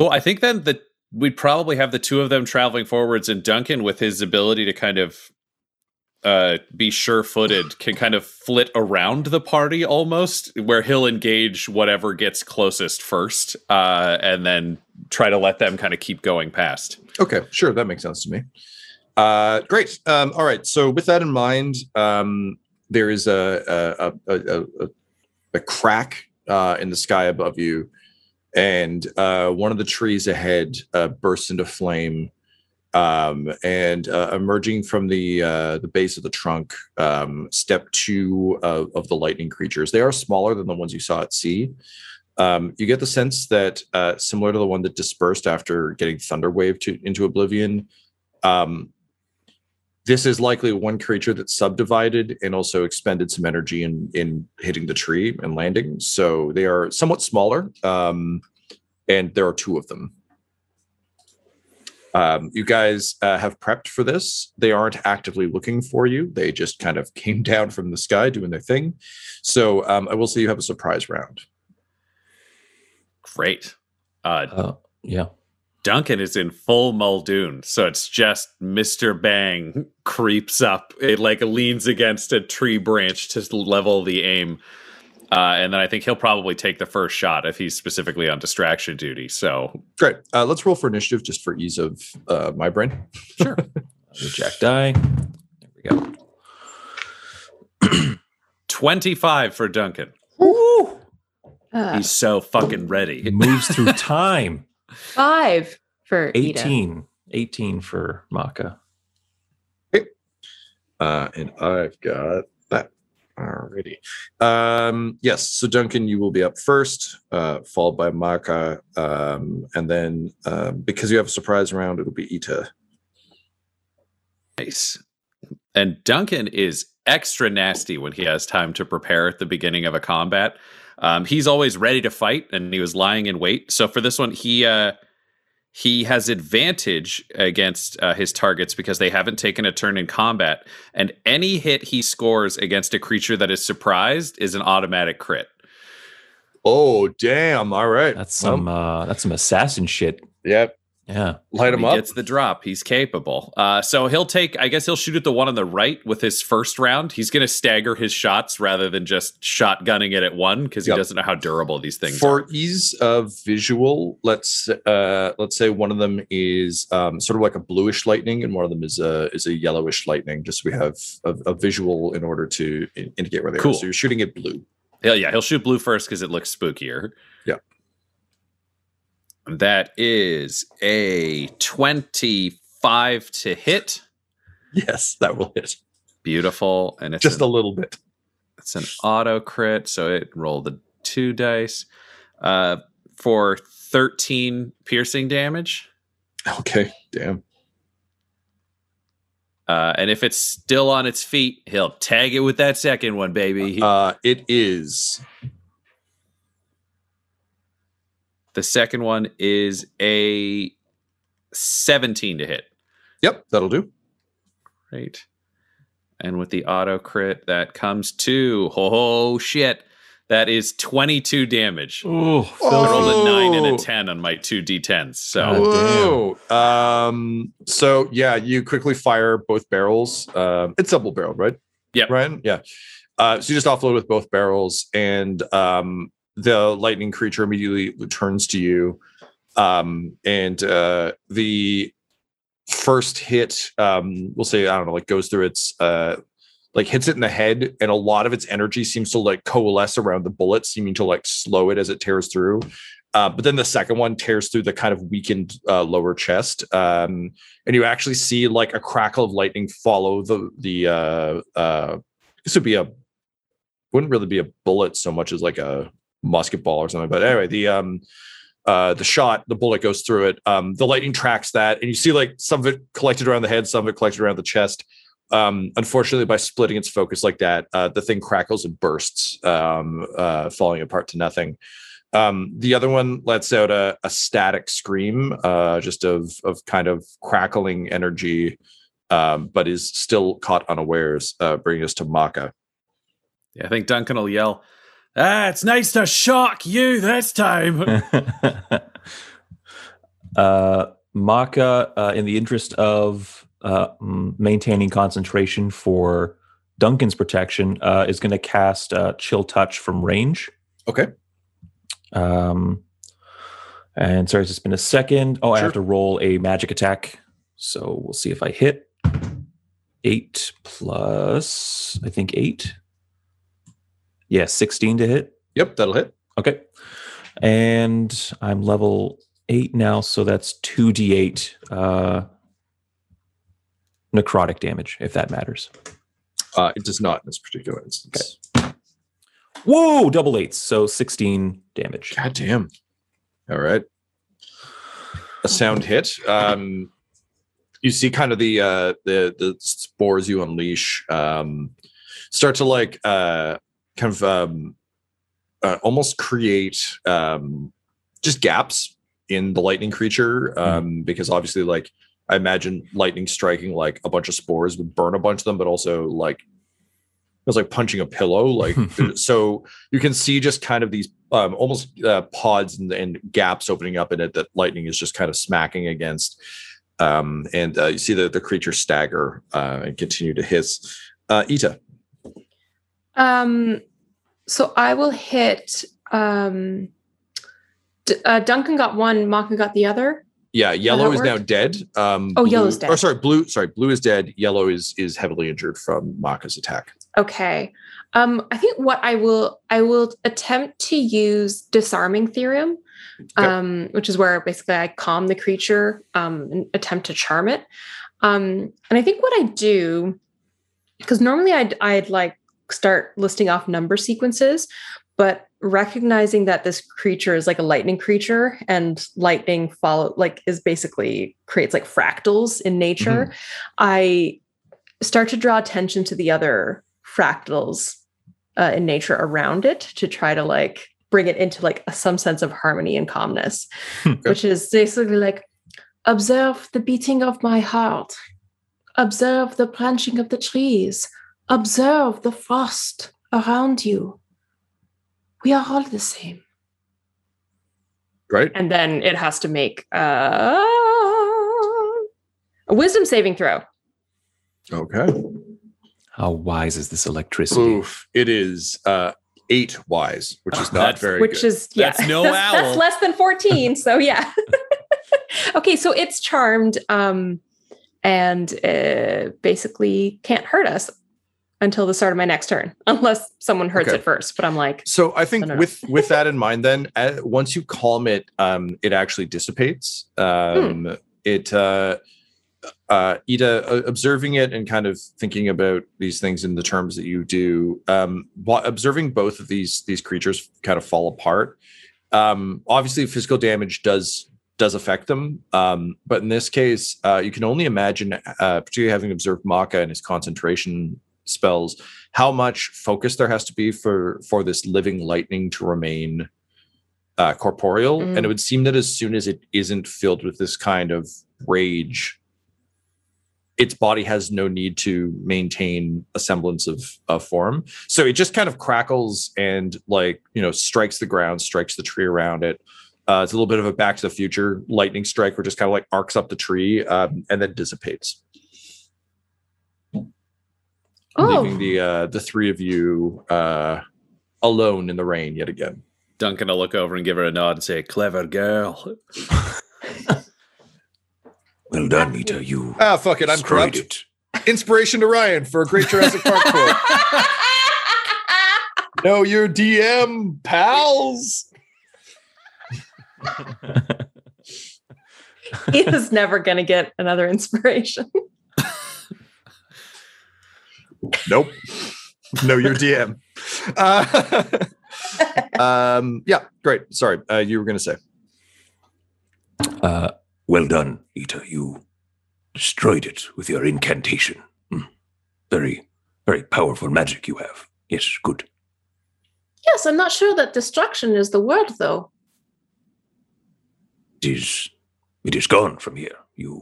Speaker 1: Well, I think then that we'd probably have the two of them traveling forwards, and Duncan, with his ability to kind of uh, be sure-footed, can kind of flit around the party almost, where he'll engage whatever gets closest first, uh, and then try to let them kind of keep going past.
Speaker 4: Okay, sure, that makes sense to me. Uh, great. Um, all right. So, with that in mind, um, there is a a, a, a, a, a crack uh, in the sky above you, and uh, one of the trees ahead uh, bursts into flame. Um, and uh, emerging from the uh, the base of the trunk, um, step two of, of the lightning creatures. They are smaller than the ones you saw at sea. Um, you get the sense that uh, similar to the one that dispersed after getting thunderwave to into oblivion, um, this is likely one creature that subdivided and also expended some energy in in hitting the tree and landing. So they are somewhat smaller, um, and there are two of them. Um, you guys uh, have prepped for this. They aren't actively looking for you. They just kind of came down from the sky doing their thing. So um, I will say you have a surprise round.
Speaker 1: Great. Uh,
Speaker 6: uh, yeah
Speaker 1: Duncan is in full Muldoon, so it's just Mr. Bang creeps up. It like leans against a tree branch to level the aim. Uh, and then I think he'll probably take the first shot if he's specifically on distraction duty. So
Speaker 4: Great. Uh, let's roll for initiative just for ease of uh, my brain.
Speaker 1: sure.
Speaker 6: the jack die there we go
Speaker 1: 25 for Duncan.
Speaker 5: Uh,
Speaker 1: He's so fucking ready.
Speaker 6: it moves through time
Speaker 5: five. for Ida.
Speaker 6: 18. 18 for Maka.
Speaker 4: Uh, and I've got that already. Um, yes, so Duncan, you will be up first, uh, followed by Maka, um, and then um, because you have a surprise round, it'll be Ita.
Speaker 1: Nice. And Duncan is extra nasty when he has time to prepare at the beginning of a combat. Um, he's always ready to fight, and he was lying in wait. So for this one, he uh, he has advantage against uh, his targets because they haven't taken a turn in combat, and any hit he scores against a creature that is surprised is an automatic crit.
Speaker 4: Oh, damn! All right,
Speaker 6: That's some uh that's some assassin shit.
Speaker 4: Yep,
Speaker 6: Yeah.
Speaker 4: light him
Speaker 1: he
Speaker 4: up.
Speaker 1: gets the drop. He's capable. Uh, so he'll take. I guess he'll shoot at the one on the right with his first round. He's going to stagger his shots rather than just shotgunning it at one because he doesn't know how durable these things are.
Speaker 4: For
Speaker 1: are.
Speaker 4: ease of visual, let's uh, let's say one of them is um, sort of like a bluish lightning, and one of them is a is a yellowish lightning. Just so we have a, a visual in order to in- indicate where they
Speaker 1: Cool.
Speaker 4: are. So you're shooting at blue.
Speaker 1: Hell yeah, he'll shoot blue first because it looks spookier.
Speaker 4: Yeah.
Speaker 1: That is a twenty-five to hit.
Speaker 4: Yes, that will hit
Speaker 1: Beautiful, and it's
Speaker 4: just
Speaker 1: an,
Speaker 4: a little bit.
Speaker 1: it's an auto crit, so it rolled the two dice uh, for thirteen piercing damage.
Speaker 4: Okay, damn.
Speaker 1: Uh, and if it's still on its feet, he'll tag it with that second one, baby.
Speaker 4: Uh, it is
Speaker 1: the second one is a 17 to hit.
Speaker 4: Yep, that'll do.
Speaker 1: Great. And with the auto crit, that comes to, oh shit, that is 22 damage.
Speaker 6: Oh,
Speaker 1: I rolled a 9 and a 10 on my two d10s. So
Speaker 4: Whoa. Um. So yeah, you quickly fire both barrels. Um. It's double barreled, right?
Speaker 1: Yeah.
Speaker 4: Ryan. Yeah. Uh. So you just offload with both barrels, and um, the lightning creature immediately turns to you. Um. And uh, the first hit, um, we'll say I don't know, like goes through its uh like hits it in the head and a lot of its energy seems to like coalesce around the bullet seeming to like slow it as it tears through uh, but then the second one tears through the kind of weakened uh, lower chest um, and you actually see like a crackle of lightning follow the the uh, uh, this would be a wouldn't really be a bullet so much as like a musket ball or something. But anyway the um uh the shot the bullet goes through it. Um the lightning tracks that and you see like some of it collected around the head some of it collected around the chest. Um unfortunately by splitting its focus like that uh the thing crackles and bursts um uh falling apart to nothing. Um the other one lets out a, a static scream uh just of of kind of crackling energy um but is still caught unawares uh bringing us to maka.
Speaker 1: Yeah, I think Duncan will yell, Ah, it's nice to shock you this time.
Speaker 6: uh, Maka, uh, in the interest of uh, maintaining concentration for Duncan's protection, uh, is going to cast uh, Chill Touch from range.
Speaker 4: okay
Speaker 6: Um, and sorry, it's just been a second. Oh, I have to roll a magic attack. So we'll see if I hit. Eight plus, I think eight. Yeah, 16 to hit.
Speaker 4: yep that'll hit
Speaker 6: Okay. And I'm level eight now, so that's 2d8 uh, necrotic damage, if that matters.
Speaker 4: uh it does not in this particular instance
Speaker 6: Whoa, double eights, so 16 damage.
Speaker 4: God damn. All right. A sound hit. Um you see kind of the uh the the spores you unleash um start to like uh kind of um uh, almost create um just gaps in the lightning creature um because obviously like I imagine lightning striking like a bunch of spores would burn a bunch of them but also like it was like punching a pillow like so you can see just kind of these um, almost uh, pods and, and gaps opening up in it that lightning is just kind of smacking against um, and uh, you see the, the creature stagger uh, and continue to hiss. Uh, ita
Speaker 5: Um, so I will hit. Um, D- uh, Duncan got one. Maka got the other.
Speaker 4: yeah yellow is now dead um,
Speaker 5: Oh,
Speaker 4: blue-
Speaker 5: yellow's dead.
Speaker 4: or sorry blue sorry blue is dead yellow is is heavily injured from maka's attack
Speaker 5: Okay. Um, I think what I will I will attempt to use disarming theorem um, which is where basically I calm the creature um, and attempt to charm it. Um, and I think what I do, because normally I'd, I'd like start listing off number sequences, but recognizing that this creature is like a lightning creature and lightning follow like is basically creates like fractals in nature, I start to draw attention to the other fractals uh, in nature around it to try to like bring it into like a, some sense of harmony and calmness, which is basically like observe the beating of my heart, observe the branching of the trees, observe the frost around you. We are all the same.
Speaker 4: Right.
Speaker 5: And then it has to make uh, a wisdom saving throw.
Speaker 4: Okay.
Speaker 6: How wise is this electricity?
Speaker 4: Oof. It is uh, eight wise, which is not very
Speaker 5: which
Speaker 4: good.
Speaker 5: is yeah,
Speaker 1: That's no
Speaker 5: that's,
Speaker 1: owl.
Speaker 5: that's less than 14 so yeah okay so it's charmed um and uh, basically can't hurt us until the start of my next turn unless someone hurts
Speaker 4: Okay.
Speaker 5: it first but i'm like
Speaker 4: So I think with with that in mind, then uh, once you calm it, um, it actually dissipates. Um, It uh, uh, Ida, uh, observing it and kind of thinking about these things in the terms that you do, um, observing both of these these creatures kind of fall apart. Um, obviously, physical damage does does affect them, um, but in this case, uh, you can only imagine, uh, particularly having observed Maka and his concentration spells, how much focus there has to be for for this living lightning to remain uh, corporeal.
Speaker 5: Mm.
Speaker 4: And it would seem that as soon as it isn't filled with this kind of rage, its body has no need to maintain a semblance of, of form. So it just kind of crackles and like you know strikes the ground, strikes the tree around it. Uh, it's a little bit of a Back to the Future lightning strike, where just kind of like arcs up the tree um, and then dissipates leaving
Speaker 5: oh
Speaker 4: the uh the three of you uh alone in the rain yet again.
Speaker 1: Duncan will look over and give her a nod and say, "Clever girl."
Speaker 7: Well done, Ita. You
Speaker 4: ah fuck it. I'm
Speaker 7: destroyed
Speaker 4: corrupt.
Speaker 7: it.
Speaker 4: inspiration to ryan for a great jurassic park quote. No your dm pals.
Speaker 5: He is never gonna get another inspiration
Speaker 4: nope no your dm uh, um yeah great sorry uh you were gonna say
Speaker 6: Uh,
Speaker 7: Well done, Ita. You destroyed it with your incantation. Hmm. Very, very powerful magic you have. Yes, good.
Speaker 5: yes i'm not sure that destruction is the word though
Speaker 7: It is it is gone from here. You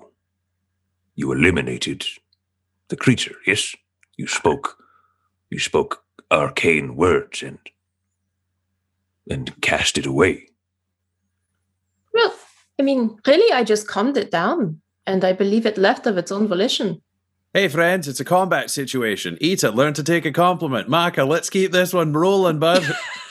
Speaker 7: you eliminated the creature, yes? You spoke you spoke arcane words and and cast it away.
Speaker 5: well i mean really i just calmed it down and i believe it left of its own volition
Speaker 1: Hey, friends, it's a combat situation. Ita, learn to take a compliment. Maka, let's keep this one rolling, bud.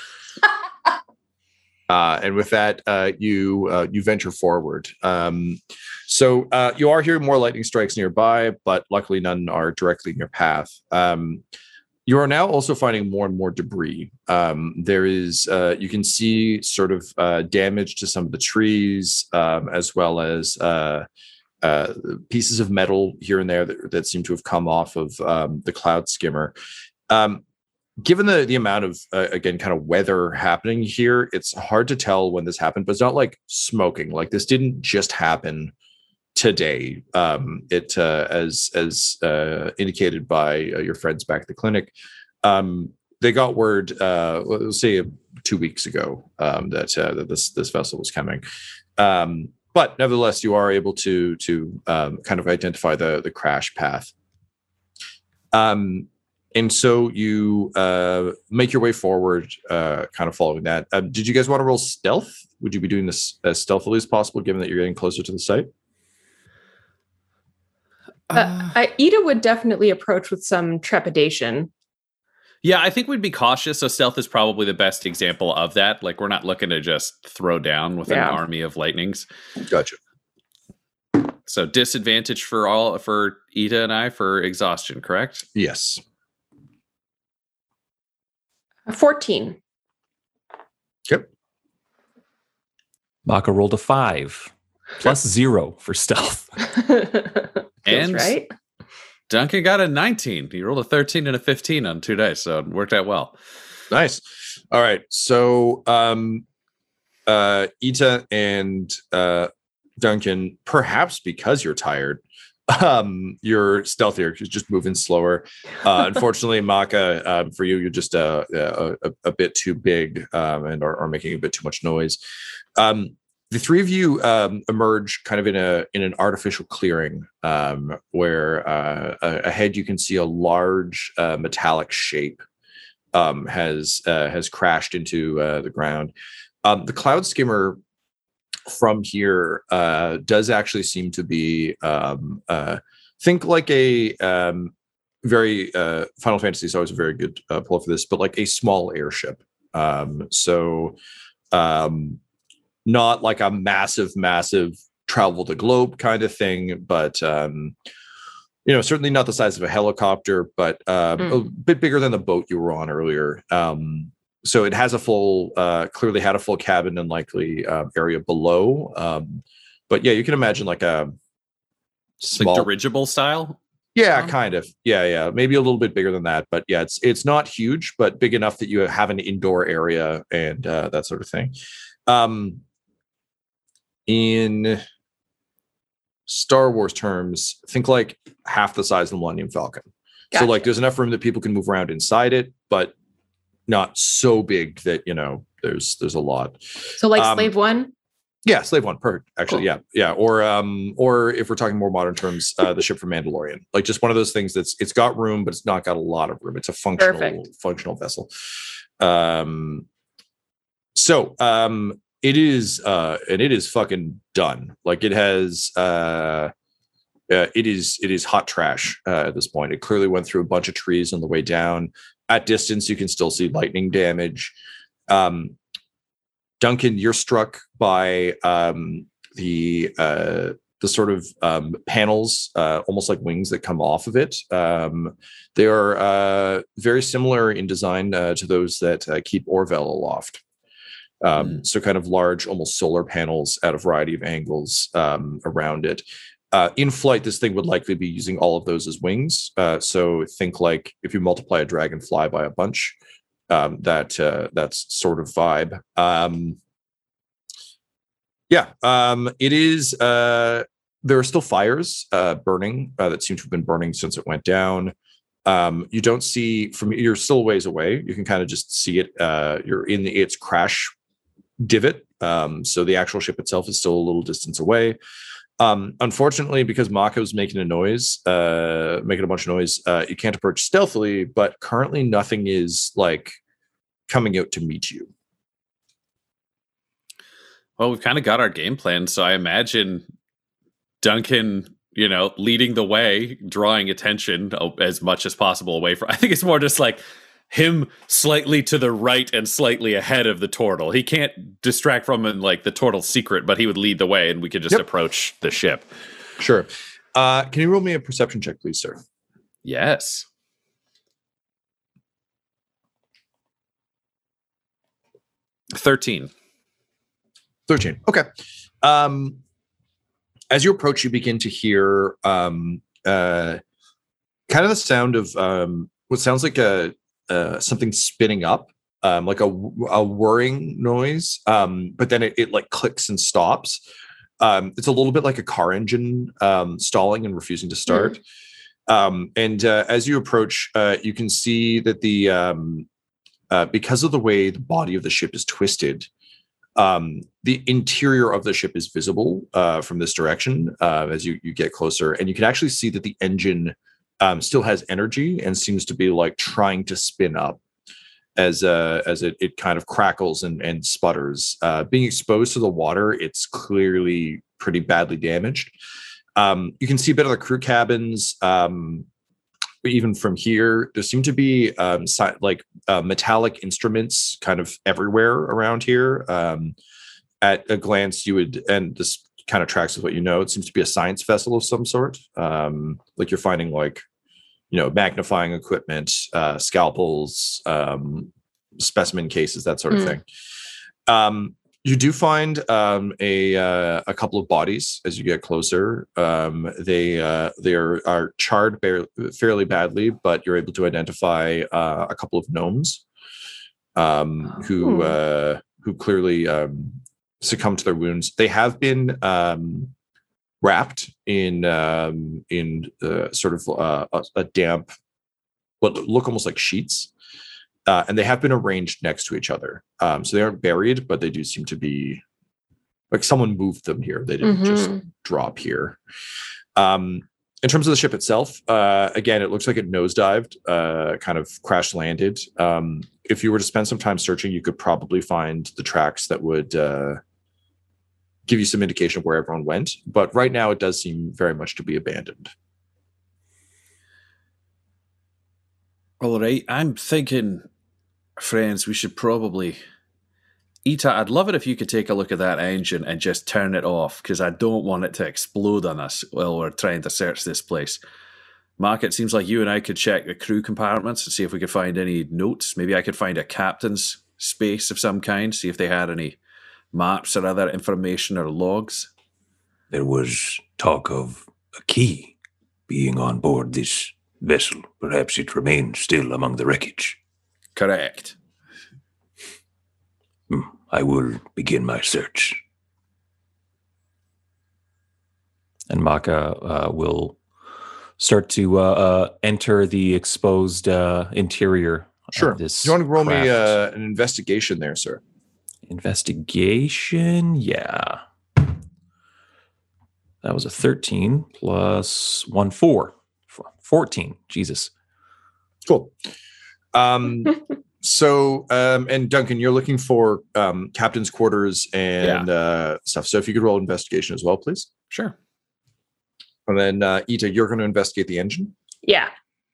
Speaker 4: uh, and with that, uh, you uh, you venture forward. Um, so uh, you are hearing more lightning strikes nearby, but luckily none are directly in your path. Um, you are now also finding more and more debris. Um, there is uh, you can see sort of uh, damage to some of the trees, um, as well as pieces of metal here and there that, that seem to have come off of um, the cloud skimmer. Um, given the the amount of uh, again kind of weather happening here it's hard to tell when this happened but it's not like smoking like this didn't just happen today. Um it uh, as as uh indicated by uh, your friends back at the clinic um they got word uh let's say two weeks ago um that uh, that this this vessel was coming. Um but nevertheless you are able to to um, kind of identify the the crash path. Um and so you uh, make your way forward, uh, kind of following that. Um, did you guys want to roll stealth? Would you be doing this as stealthily as possible, given that you're getting closer to the site?
Speaker 5: uh, I, ida would definitely approach with some trepidation
Speaker 1: yeah, I think we'd be cautious. So stealth is probably the best example of that. Like we're not looking to just throw down with
Speaker 5: Yeah.
Speaker 1: an army of lightnings.
Speaker 4: Gotcha.
Speaker 1: So disadvantage for all for Ida and I for exhaustion, correct?
Speaker 4: Yes.
Speaker 5: A 14
Speaker 4: Yep.
Speaker 6: Maka rolled a five plus zero for stealth.
Speaker 1: And-
Speaker 5: right.
Speaker 1: Duncan got a 19. He rolled a 13 and a 15 on two days, so it worked out well.
Speaker 4: Nice. All right. So um uh Ita and uh Duncan, perhaps because you're tired, um you're stealthier, just moving slower. Uh unfortunately, Maka, um, for you, you're just uh, a, a, a bit too big um and are, are making a bit too much noise. Um the three of you um, emerge kind of in a in an artificial clearing um, where uh, ahead you can see a large uh, metallic shape um, has uh, has crashed into uh, the ground. Um, the cloud skimmer from here uh, does actually seem to be um, uh, think like a um, very uh, Final Fantasy is always a very good uh, pull for this, but like a small airship. Um, so um, not like a massive, massive travel the globe kind of thing, but um, you know, certainly not the size of a helicopter, but um, a bit bigger than the boat you were on earlier. Um, so it has a full, uh, clearly had a full cabin and likely uh, area below. Um, but yeah, you can imagine like a small,
Speaker 1: Like dirigible style.
Speaker 4: yeah,
Speaker 1: Tom?
Speaker 4: kind of. Yeah, yeah. Maybe a little bit bigger than that, but yeah, it's it's not huge, but big enough that you have an indoor area and uh, that sort of thing. Um, in Star Wars terms, think like half the size of the Millennium Falcon. So like,
Speaker 5: Gotcha.
Speaker 4: there's enough room that people can move around inside it, but not so big that you know there's there's a lot.
Speaker 5: So like
Speaker 4: um,
Speaker 5: slave one.
Speaker 4: Yeah, Slave One, perfect. Actually,
Speaker 5: Cool.
Speaker 4: yeah, yeah. Or um, or if we're talking more modern terms, uh, the ship from Mandalorian, like just one of those things that's it's got room, but it's not got a lot of room. It's a functional
Speaker 5: Perfect.
Speaker 4: functional vessel. Um, so um, it is uh, and it is fucking done. Like it has uh. Uh, it is it is hot trash uh, at this point. It clearly went through a bunch of trees on the way down. At distance, you can still see lightning damage. Um, Duncan, you're struck by um, the uh, the sort of um, panels, uh, almost like wings that come off of it. Um, they are uh, very similar in design uh, to those that uh, keep Orville aloft. Um, So, kind of large, almost solar panels at a variety of angles um, around it. Uh, in flight, this thing would likely be using all of those as wings. Uh, so, think like if you multiply a dragonfly by a bunch, um, that uh, that's sort of vibe. Um, yeah, um, it is. Uh, there are still fires uh, burning uh, that seem to have been burning since it went down. Um, you don't see from you're still ways away. You can kind of just see it. You're in its crash divot. Um, so the actual ship itself is still a little distance away. Um, unfortunately, because Maka's making a noise, uh, making a bunch of noise, uh, you can't approach stealthily. But currently, nothing is like coming out to meet you.
Speaker 1: Well, we've kind of got our game plan, so I imagine Duncan, you know, leading the way, drawing attention uh, as much as possible away from. I think it's more just like him slightly to the right and slightly ahead of the tortle. He can't distract from him like the tortle's secret, but he would lead the way, and we could just
Speaker 4: Yep.
Speaker 1: approach the ship.
Speaker 4: Sure. Uh, can you roll me a perception check, please, sir?
Speaker 1: Yes. Thirteen.
Speaker 4: 13 okay um as you approach you begin to hear um uh kind of the sound of um what sounds like a uh something spinning up um like a a whirring noise um but then it, it like clicks and stops. Um it's a little bit like a car engine um stalling and refusing to start. Um and uh, as you approach uh you can see that the um uh, because of the way the body of the ship is twisted um, the interior of the ship is visible uh, from this direction uh, as you, you get closer. And you can actually see that the engine um, still has energy and seems to be like trying to spin up as uh, as it, it kind of crackles and, and sputters uh, being exposed to the water it's clearly pretty badly damaged um, you can see a bit of the crew cabins um, even from here there seem to be um, si- like uh, metallic instruments kind of everywhere around here. Um, at a glance, you would, and this kind of tracks with what you know. It seems to be a science vessel of some sort. Um, like you're finding like, you know, magnifying equipment, uh, scalpels, um, specimen cases, that sort of
Speaker 5: Hmm.
Speaker 4: thing. Um, You do find um, a uh, a couple of bodies as you get closer. Um, they uh, they are, are charred fairly badly, but you're able to identify uh, a couple of gnomes um, who
Speaker 5: Oh.
Speaker 4: uh, who clearly um, succumbed to their wounds. They have been um, wrapped in um, in uh, sort of uh, a, a damp, what look almost like sheets, uh, and they have been arranged next to each other. Um, so they aren't buried, but they do seem to be like someone moved them here. They didn't just
Speaker 5: Mhm.
Speaker 4: drop here. Um, in terms of the ship itself, uh, again, it looks like it nosedived, uh, kind of crash landed. Um, if you were to spend some time searching, you could probably find the tracks that would uh, give you some indication of where everyone went. But right now, it does seem very much to be abandoned.
Speaker 8: All right, I'm thinking, friends, we should probably. Ita, I'd love it if you could take a look at that engine and just turn it off because I don't want it to explode on us while we're trying to search this place. Mark, it seems like you and I could check the crew compartments and see if we could find any notes. Maybe I could find a captain's space of some kind, see if they had any maps or other information or logs.
Speaker 7: There was talk of a key being on board this vessel. Perhaps it remains still among the wreckage.
Speaker 8: Correct.
Speaker 7: Hmm, I will begin my search.
Speaker 6: and Maka uh, will start to uh, uh, enter the exposed uh, interior.
Speaker 4: Sure.
Speaker 6: Of this
Speaker 4: Do you want to roll me
Speaker 6: craft.
Speaker 4: uh, an investigation there, sir?
Speaker 6: Investigation? Yeah, that was a thirteen plus one four. Four- Fourteen. Jesus.
Speaker 4: Cool. Um, so, um, and Duncan, you're looking for um, captain's quarters and uh, stuff. So, if you could roll investigation as well, please.
Speaker 8: Sure.
Speaker 4: And then, uh, Ita, you're going to investigate the engine.
Speaker 5: Yeah,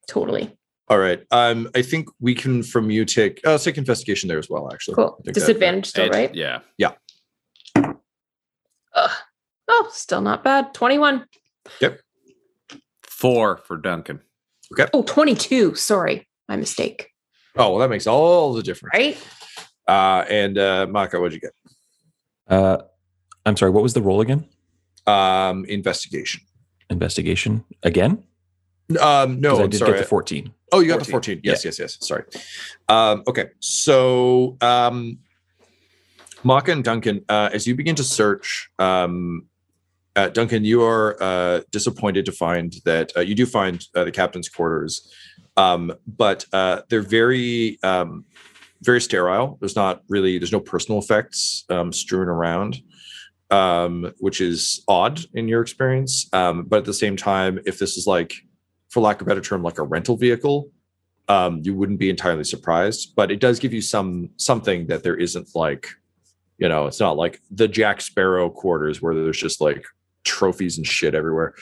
Speaker 5: totally.
Speaker 4: All right. Um, I think we can from you take. Let's take investigation there as well. Actually,
Speaker 5: Cool.
Speaker 4: I
Speaker 5: Disadvantage still, right?
Speaker 8: Yeah. Yeah.
Speaker 5: Ugh. Oh, still not bad. 21. Yep.
Speaker 8: Four for Duncan. Okay.
Speaker 5: Oh, 22. Sorry. My mistake.
Speaker 4: Oh, well, that makes all the difference.
Speaker 5: Right?
Speaker 4: Uh, and uh, Maka, what'd you get?
Speaker 6: Uh, I'm sorry. What was the roll again?
Speaker 4: Um, investigation.
Speaker 6: Investigation again?
Speaker 4: Um, no,
Speaker 6: I did
Speaker 4: sorry.
Speaker 6: get the fourteen.
Speaker 4: Oh, you got the 14. Yes, yes, yes. Sorry. Um, okay. So, um, Maka and Duncan, uh, as you begin to search, um, uh, Duncan, you are uh, disappointed to find that uh, you do find uh, the captain's quarters, um, but uh, they're very, um, very sterile. There's not really, there's no personal effects um, strewn around, um, which is odd in your experience. Um, but at the same time, if this is like, for lack of a better term, like a rental vehicle, um, you wouldn't be entirely surprised. But it does give you some something that there isn't like, you know, it's not like the Jack Sparrow quarters where there's just like trophies and shit everywhere.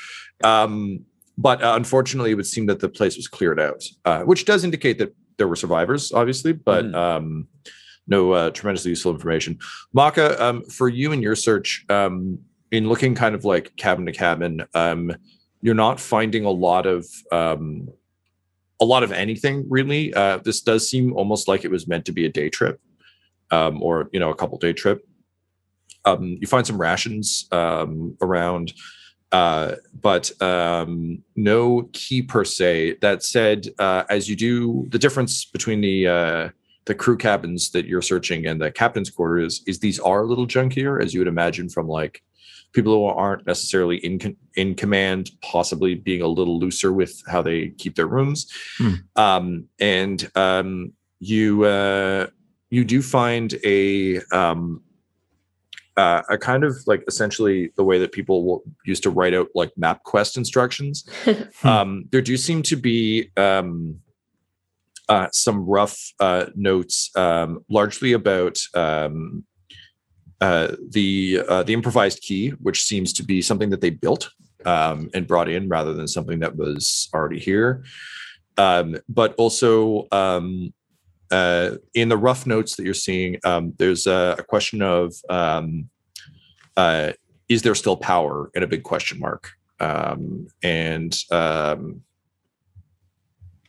Speaker 4: Um, but uh, unfortunately, it would seem that the place was cleared out, uh, which does indicate that there were survivors, obviously, but
Speaker 8: Mhm.
Speaker 4: um, no uh, tremendously useful information. Maka, um, for you and your search, um, in looking kind of like cabin to cabin, um, you're not finding a lot of um, a lot of anything really. Uh, this does seem almost like it was meant to be a day trip, um, or you know, a couple day trip. Um, you find some rations um, around, uh, but um, no key per se. That said, uh, as you do, the difference between the uh, the crew cabins that you're searching and the captain's quarters is these are a little junkier, as you would imagine from like people who aren't necessarily in in command, possibly being a little looser with how they keep their rooms.
Speaker 6: Hmm.
Speaker 4: Um, and um, you uh, you do find a um, uh, a kind of like essentially the way that people will, used to write out like MapQuest instructions. um, there do seem to be um, uh, some rough uh, notes, um, largely about um, uh, the uh, the improvised key, which seems to be something that they built um, and brought in rather than something that was already here. Um, but also um, uh, in the rough notes that you're seeing, um, there's a, a question of is there still power and a big question mark. And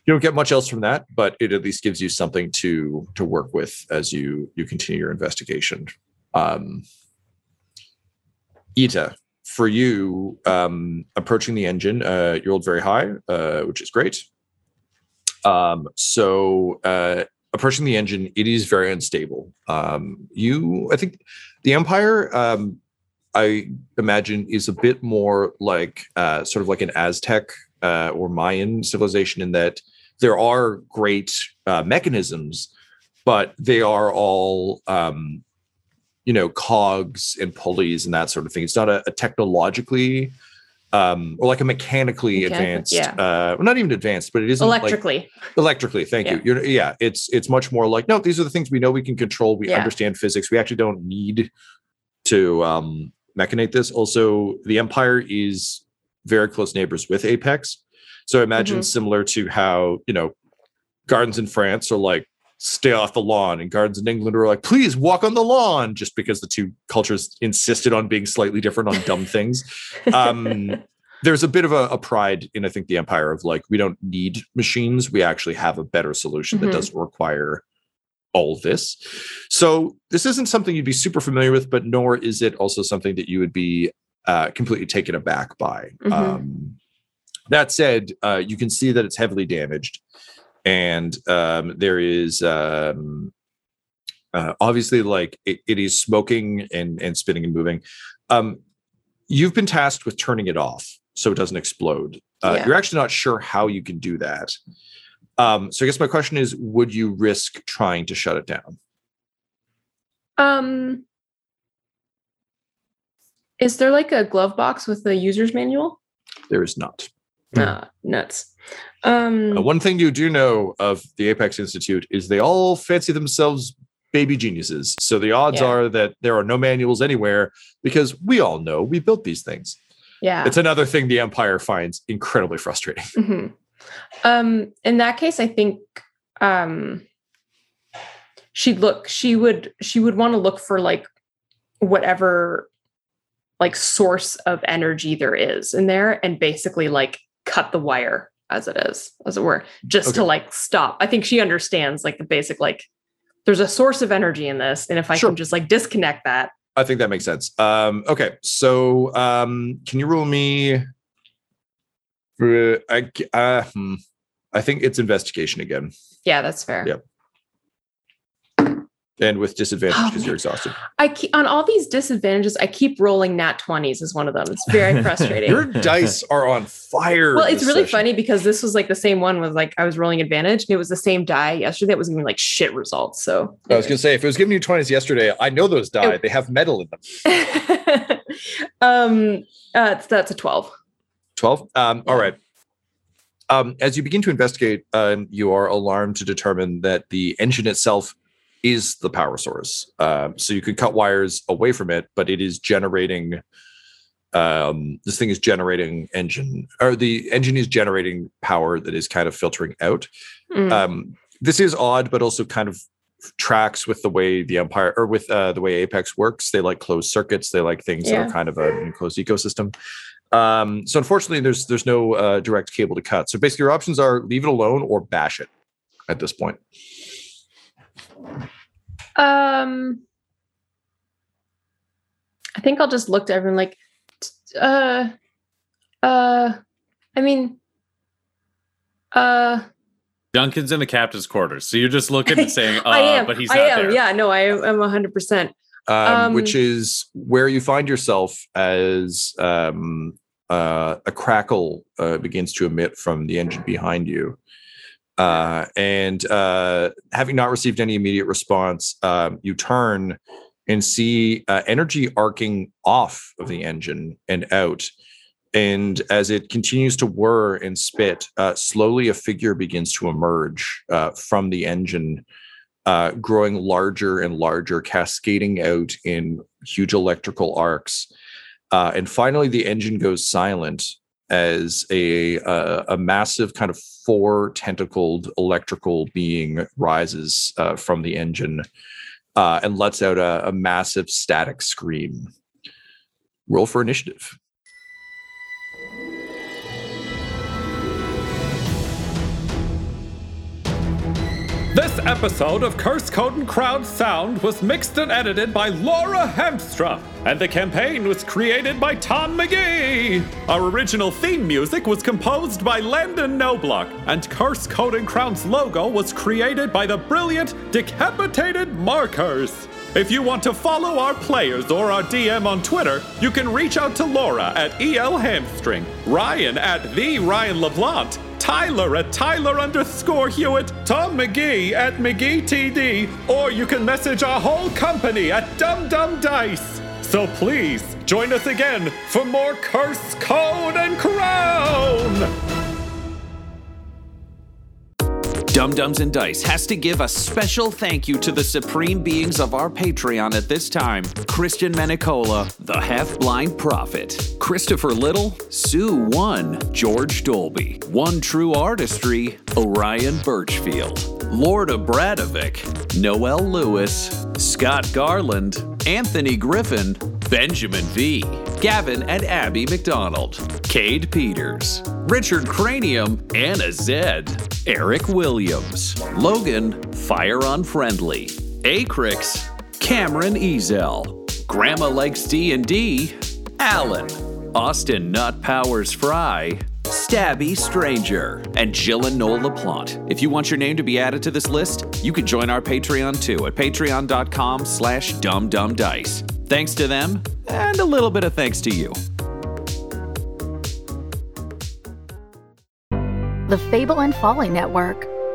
Speaker 4: you don't get much else from that, but it at least gives you something to to work with as you you continue your investigation. Um, Ita, for you, um, approaching the engine, uh, you rolled very high, uh, which is great. Um, so uh, approaching the engine, it is very unstable. Um, you, I think, the Empire, um, I imagine, is a bit more like uh, sort of like an Aztec uh, or Mayan civilization in that there are great uh, mechanisms, but they are all um, you know cogs and pulleys and that sort of thing. It's not a, a technologically um, or like a mechanically
Speaker 5: Mechanical,
Speaker 4: advanced,
Speaker 5: yeah.
Speaker 4: uh, well, not even advanced, but it isn't like-
Speaker 5: Electrically.
Speaker 4: electrically thank you
Speaker 5: Yeah.
Speaker 4: you're yeah it's it's much more like no these are the things we know we can control we
Speaker 5: Yeah.
Speaker 4: understand physics we actually don't need to um mechanate this also the empire is very close neighbors with apex so I imagine
Speaker 5: Mhm.
Speaker 4: similar to how you know gardens in france are like stay off the lawn and gardens in england are like please walk on the lawn just because the two cultures insisted on being slightly different on dumb things um there's a bit of a, a pride in i think the empire of like we don't need machines we actually have a better solution
Speaker 5: Mhm.
Speaker 4: that doesn't require all this so this isn't something you'd be super familiar with but nor is it also something that you would be uh, completely taken aback by
Speaker 5: Mhm.
Speaker 4: um, that said uh, you can see that it's heavily damaged. And um, there is um, uh, obviously like it, it is smoking and and spinning and moving. Um, you've been tasked with turning it off so it doesn't explode. Uh,
Speaker 5: Yeah.
Speaker 4: you're actually not sure how you can do that. Um, so i guess my question is would you risk trying to shut it down?
Speaker 5: Um, is there like a glove box with the user's manual?
Speaker 4: there is not
Speaker 5: Ah, nuts. Um,
Speaker 4: Uh, one thing you do know of the apex institute is they all fancy themselves baby geniuses so the odds
Speaker 5: Yeah.
Speaker 4: are that there are no manuals anywhere because we all know we built these things
Speaker 5: yeah.
Speaker 4: it's another thing the empire finds incredibly frustrating
Speaker 5: Mhm. Um, in that case, I think um, she'd look. She would. She would want to look for like whatever like source of energy there is in there, and basically like cut the wire as it is, as it were, just to like stop. I think she understands like the basic like. There's a source of energy in this, and if I
Speaker 4: Sure.
Speaker 5: can just like disconnect that,
Speaker 4: I think that makes sense. Um, okay, so um, can you rule me? Uh, I uh, hmm, I think it's investigation again,
Speaker 5: yeah, that's fair.
Speaker 4: Yep. And with disadvantage
Speaker 5: Oh,
Speaker 4: because you're exhausted.
Speaker 5: I keep, on all these disadvantages, I keep rolling nat twenties as one of them. It's very frustrating.
Speaker 4: Your dice are on fire.
Speaker 5: well, it's really
Speaker 4: session.
Speaker 5: funny because this was like the same one was like I was rolling advantage, and it was the same die yesterday that was giving like shit results. So
Speaker 4: I was gonna say if it was giving you twenties yesterday, I know those die.
Speaker 5: It-
Speaker 4: They have metal in them.
Speaker 5: um, uh, it's- that's a twelve.
Speaker 4: Twelve. Um, all right. Um, as you begin to investigate, um, you are alarmed to determine that the engine itself is the power source. Um, so you could cut wires away from it, but it is generating. Um, this thing is generating engine, or the engine is generating power that is kind of filtering out.
Speaker 5: Mm.
Speaker 4: Um, this is odd, but also kind of tracks with the way the Empire or with uh, the way Apex works. They like closed circuits. They like things that are kind of a enclosed ecosystem. Um, so unfortunately, there's there's no uh, direct cable to cut. So basically, your options are leave it alone or bash it. At this point,
Speaker 5: Um, I think I'll just look to everyone like, uh, uh, I mean, uh,
Speaker 8: Duncan's in the captain's quarters, so you're just looking and saying, uh,
Speaker 5: I am,
Speaker 8: but he's
Speaker 5: I
Speaker 8: not
Speaker 5: am,
Speaker 8: there.
Speaker 5: yeah, no, I am a hundred percent.
Speaker 4: um, which
Speaker 5: Um,
Speaker 4: is where you find yourself as um, uh, a crackle uh, begins to emit from the engine behind you. Uh, and uh, having not received any immediate response, um, you turn and see uh, energy arcing off of the engine and out. And as it continues to whir and spit, uh, slowly a figure begins to emerge uh, from the engine uh, growing larger and larger, cascading out in huge electrical arcs. And finally, the engine goes silent as a uh, a massive kind of four tentacled electrical being rises uh, from the engine uh, and lets out a, a massive static scream. Roll for initiative.
Speaker 3: This episode of Curse Code and Crown Sound was mixed and edited by Laura Hamstra, and the campaign was created by Tom McGee. Our original theme music was composed by Landon Noblock, and Curse Code and Crown's logo was created by the brilliant Decapitated Markers. If you want to follow our players or our DM on Twitter, you can reach out to Laura at EL Hamstra, Ryan at the Ryan LeBlanc, Tyler at Tyler underscore Hewitt, Tom McGee at McGee TD, or you can message our whole company at Dumb Dumb Dice. So please join us again for more Curse, Code, and Crown!
Speaker 1: Dumb Dumbs and Dice has to give a special thank you to the supreme beings of our Patreon at this time. Christian Menicola, the Half Blind Prophet, Christopher Little, Sue One, George Dolby, One True Artistry, Orion Birchfield, Lord Abradovic, Noel Lewis, Scott Garland, Anthony Griffin, Benjamin V, Gavin and Abby McDonald, Cade Peters, Richard Cranium, Anna Zed, Eric Williams, Logan Fire Unfriendly, Acrix, Cameron Ezel, Grandma Likes D&D, Alan, Austin Nut Powers Fry, Stabby Stranger, and Jill and Noel LaPlante. If you want your name to be added to this list, you can join our Patreon too at patreon.com slash dumbdumbdice. Thanks to them, and a little bit of thanks to you.
Speaker 9: The Fable and Folly Network,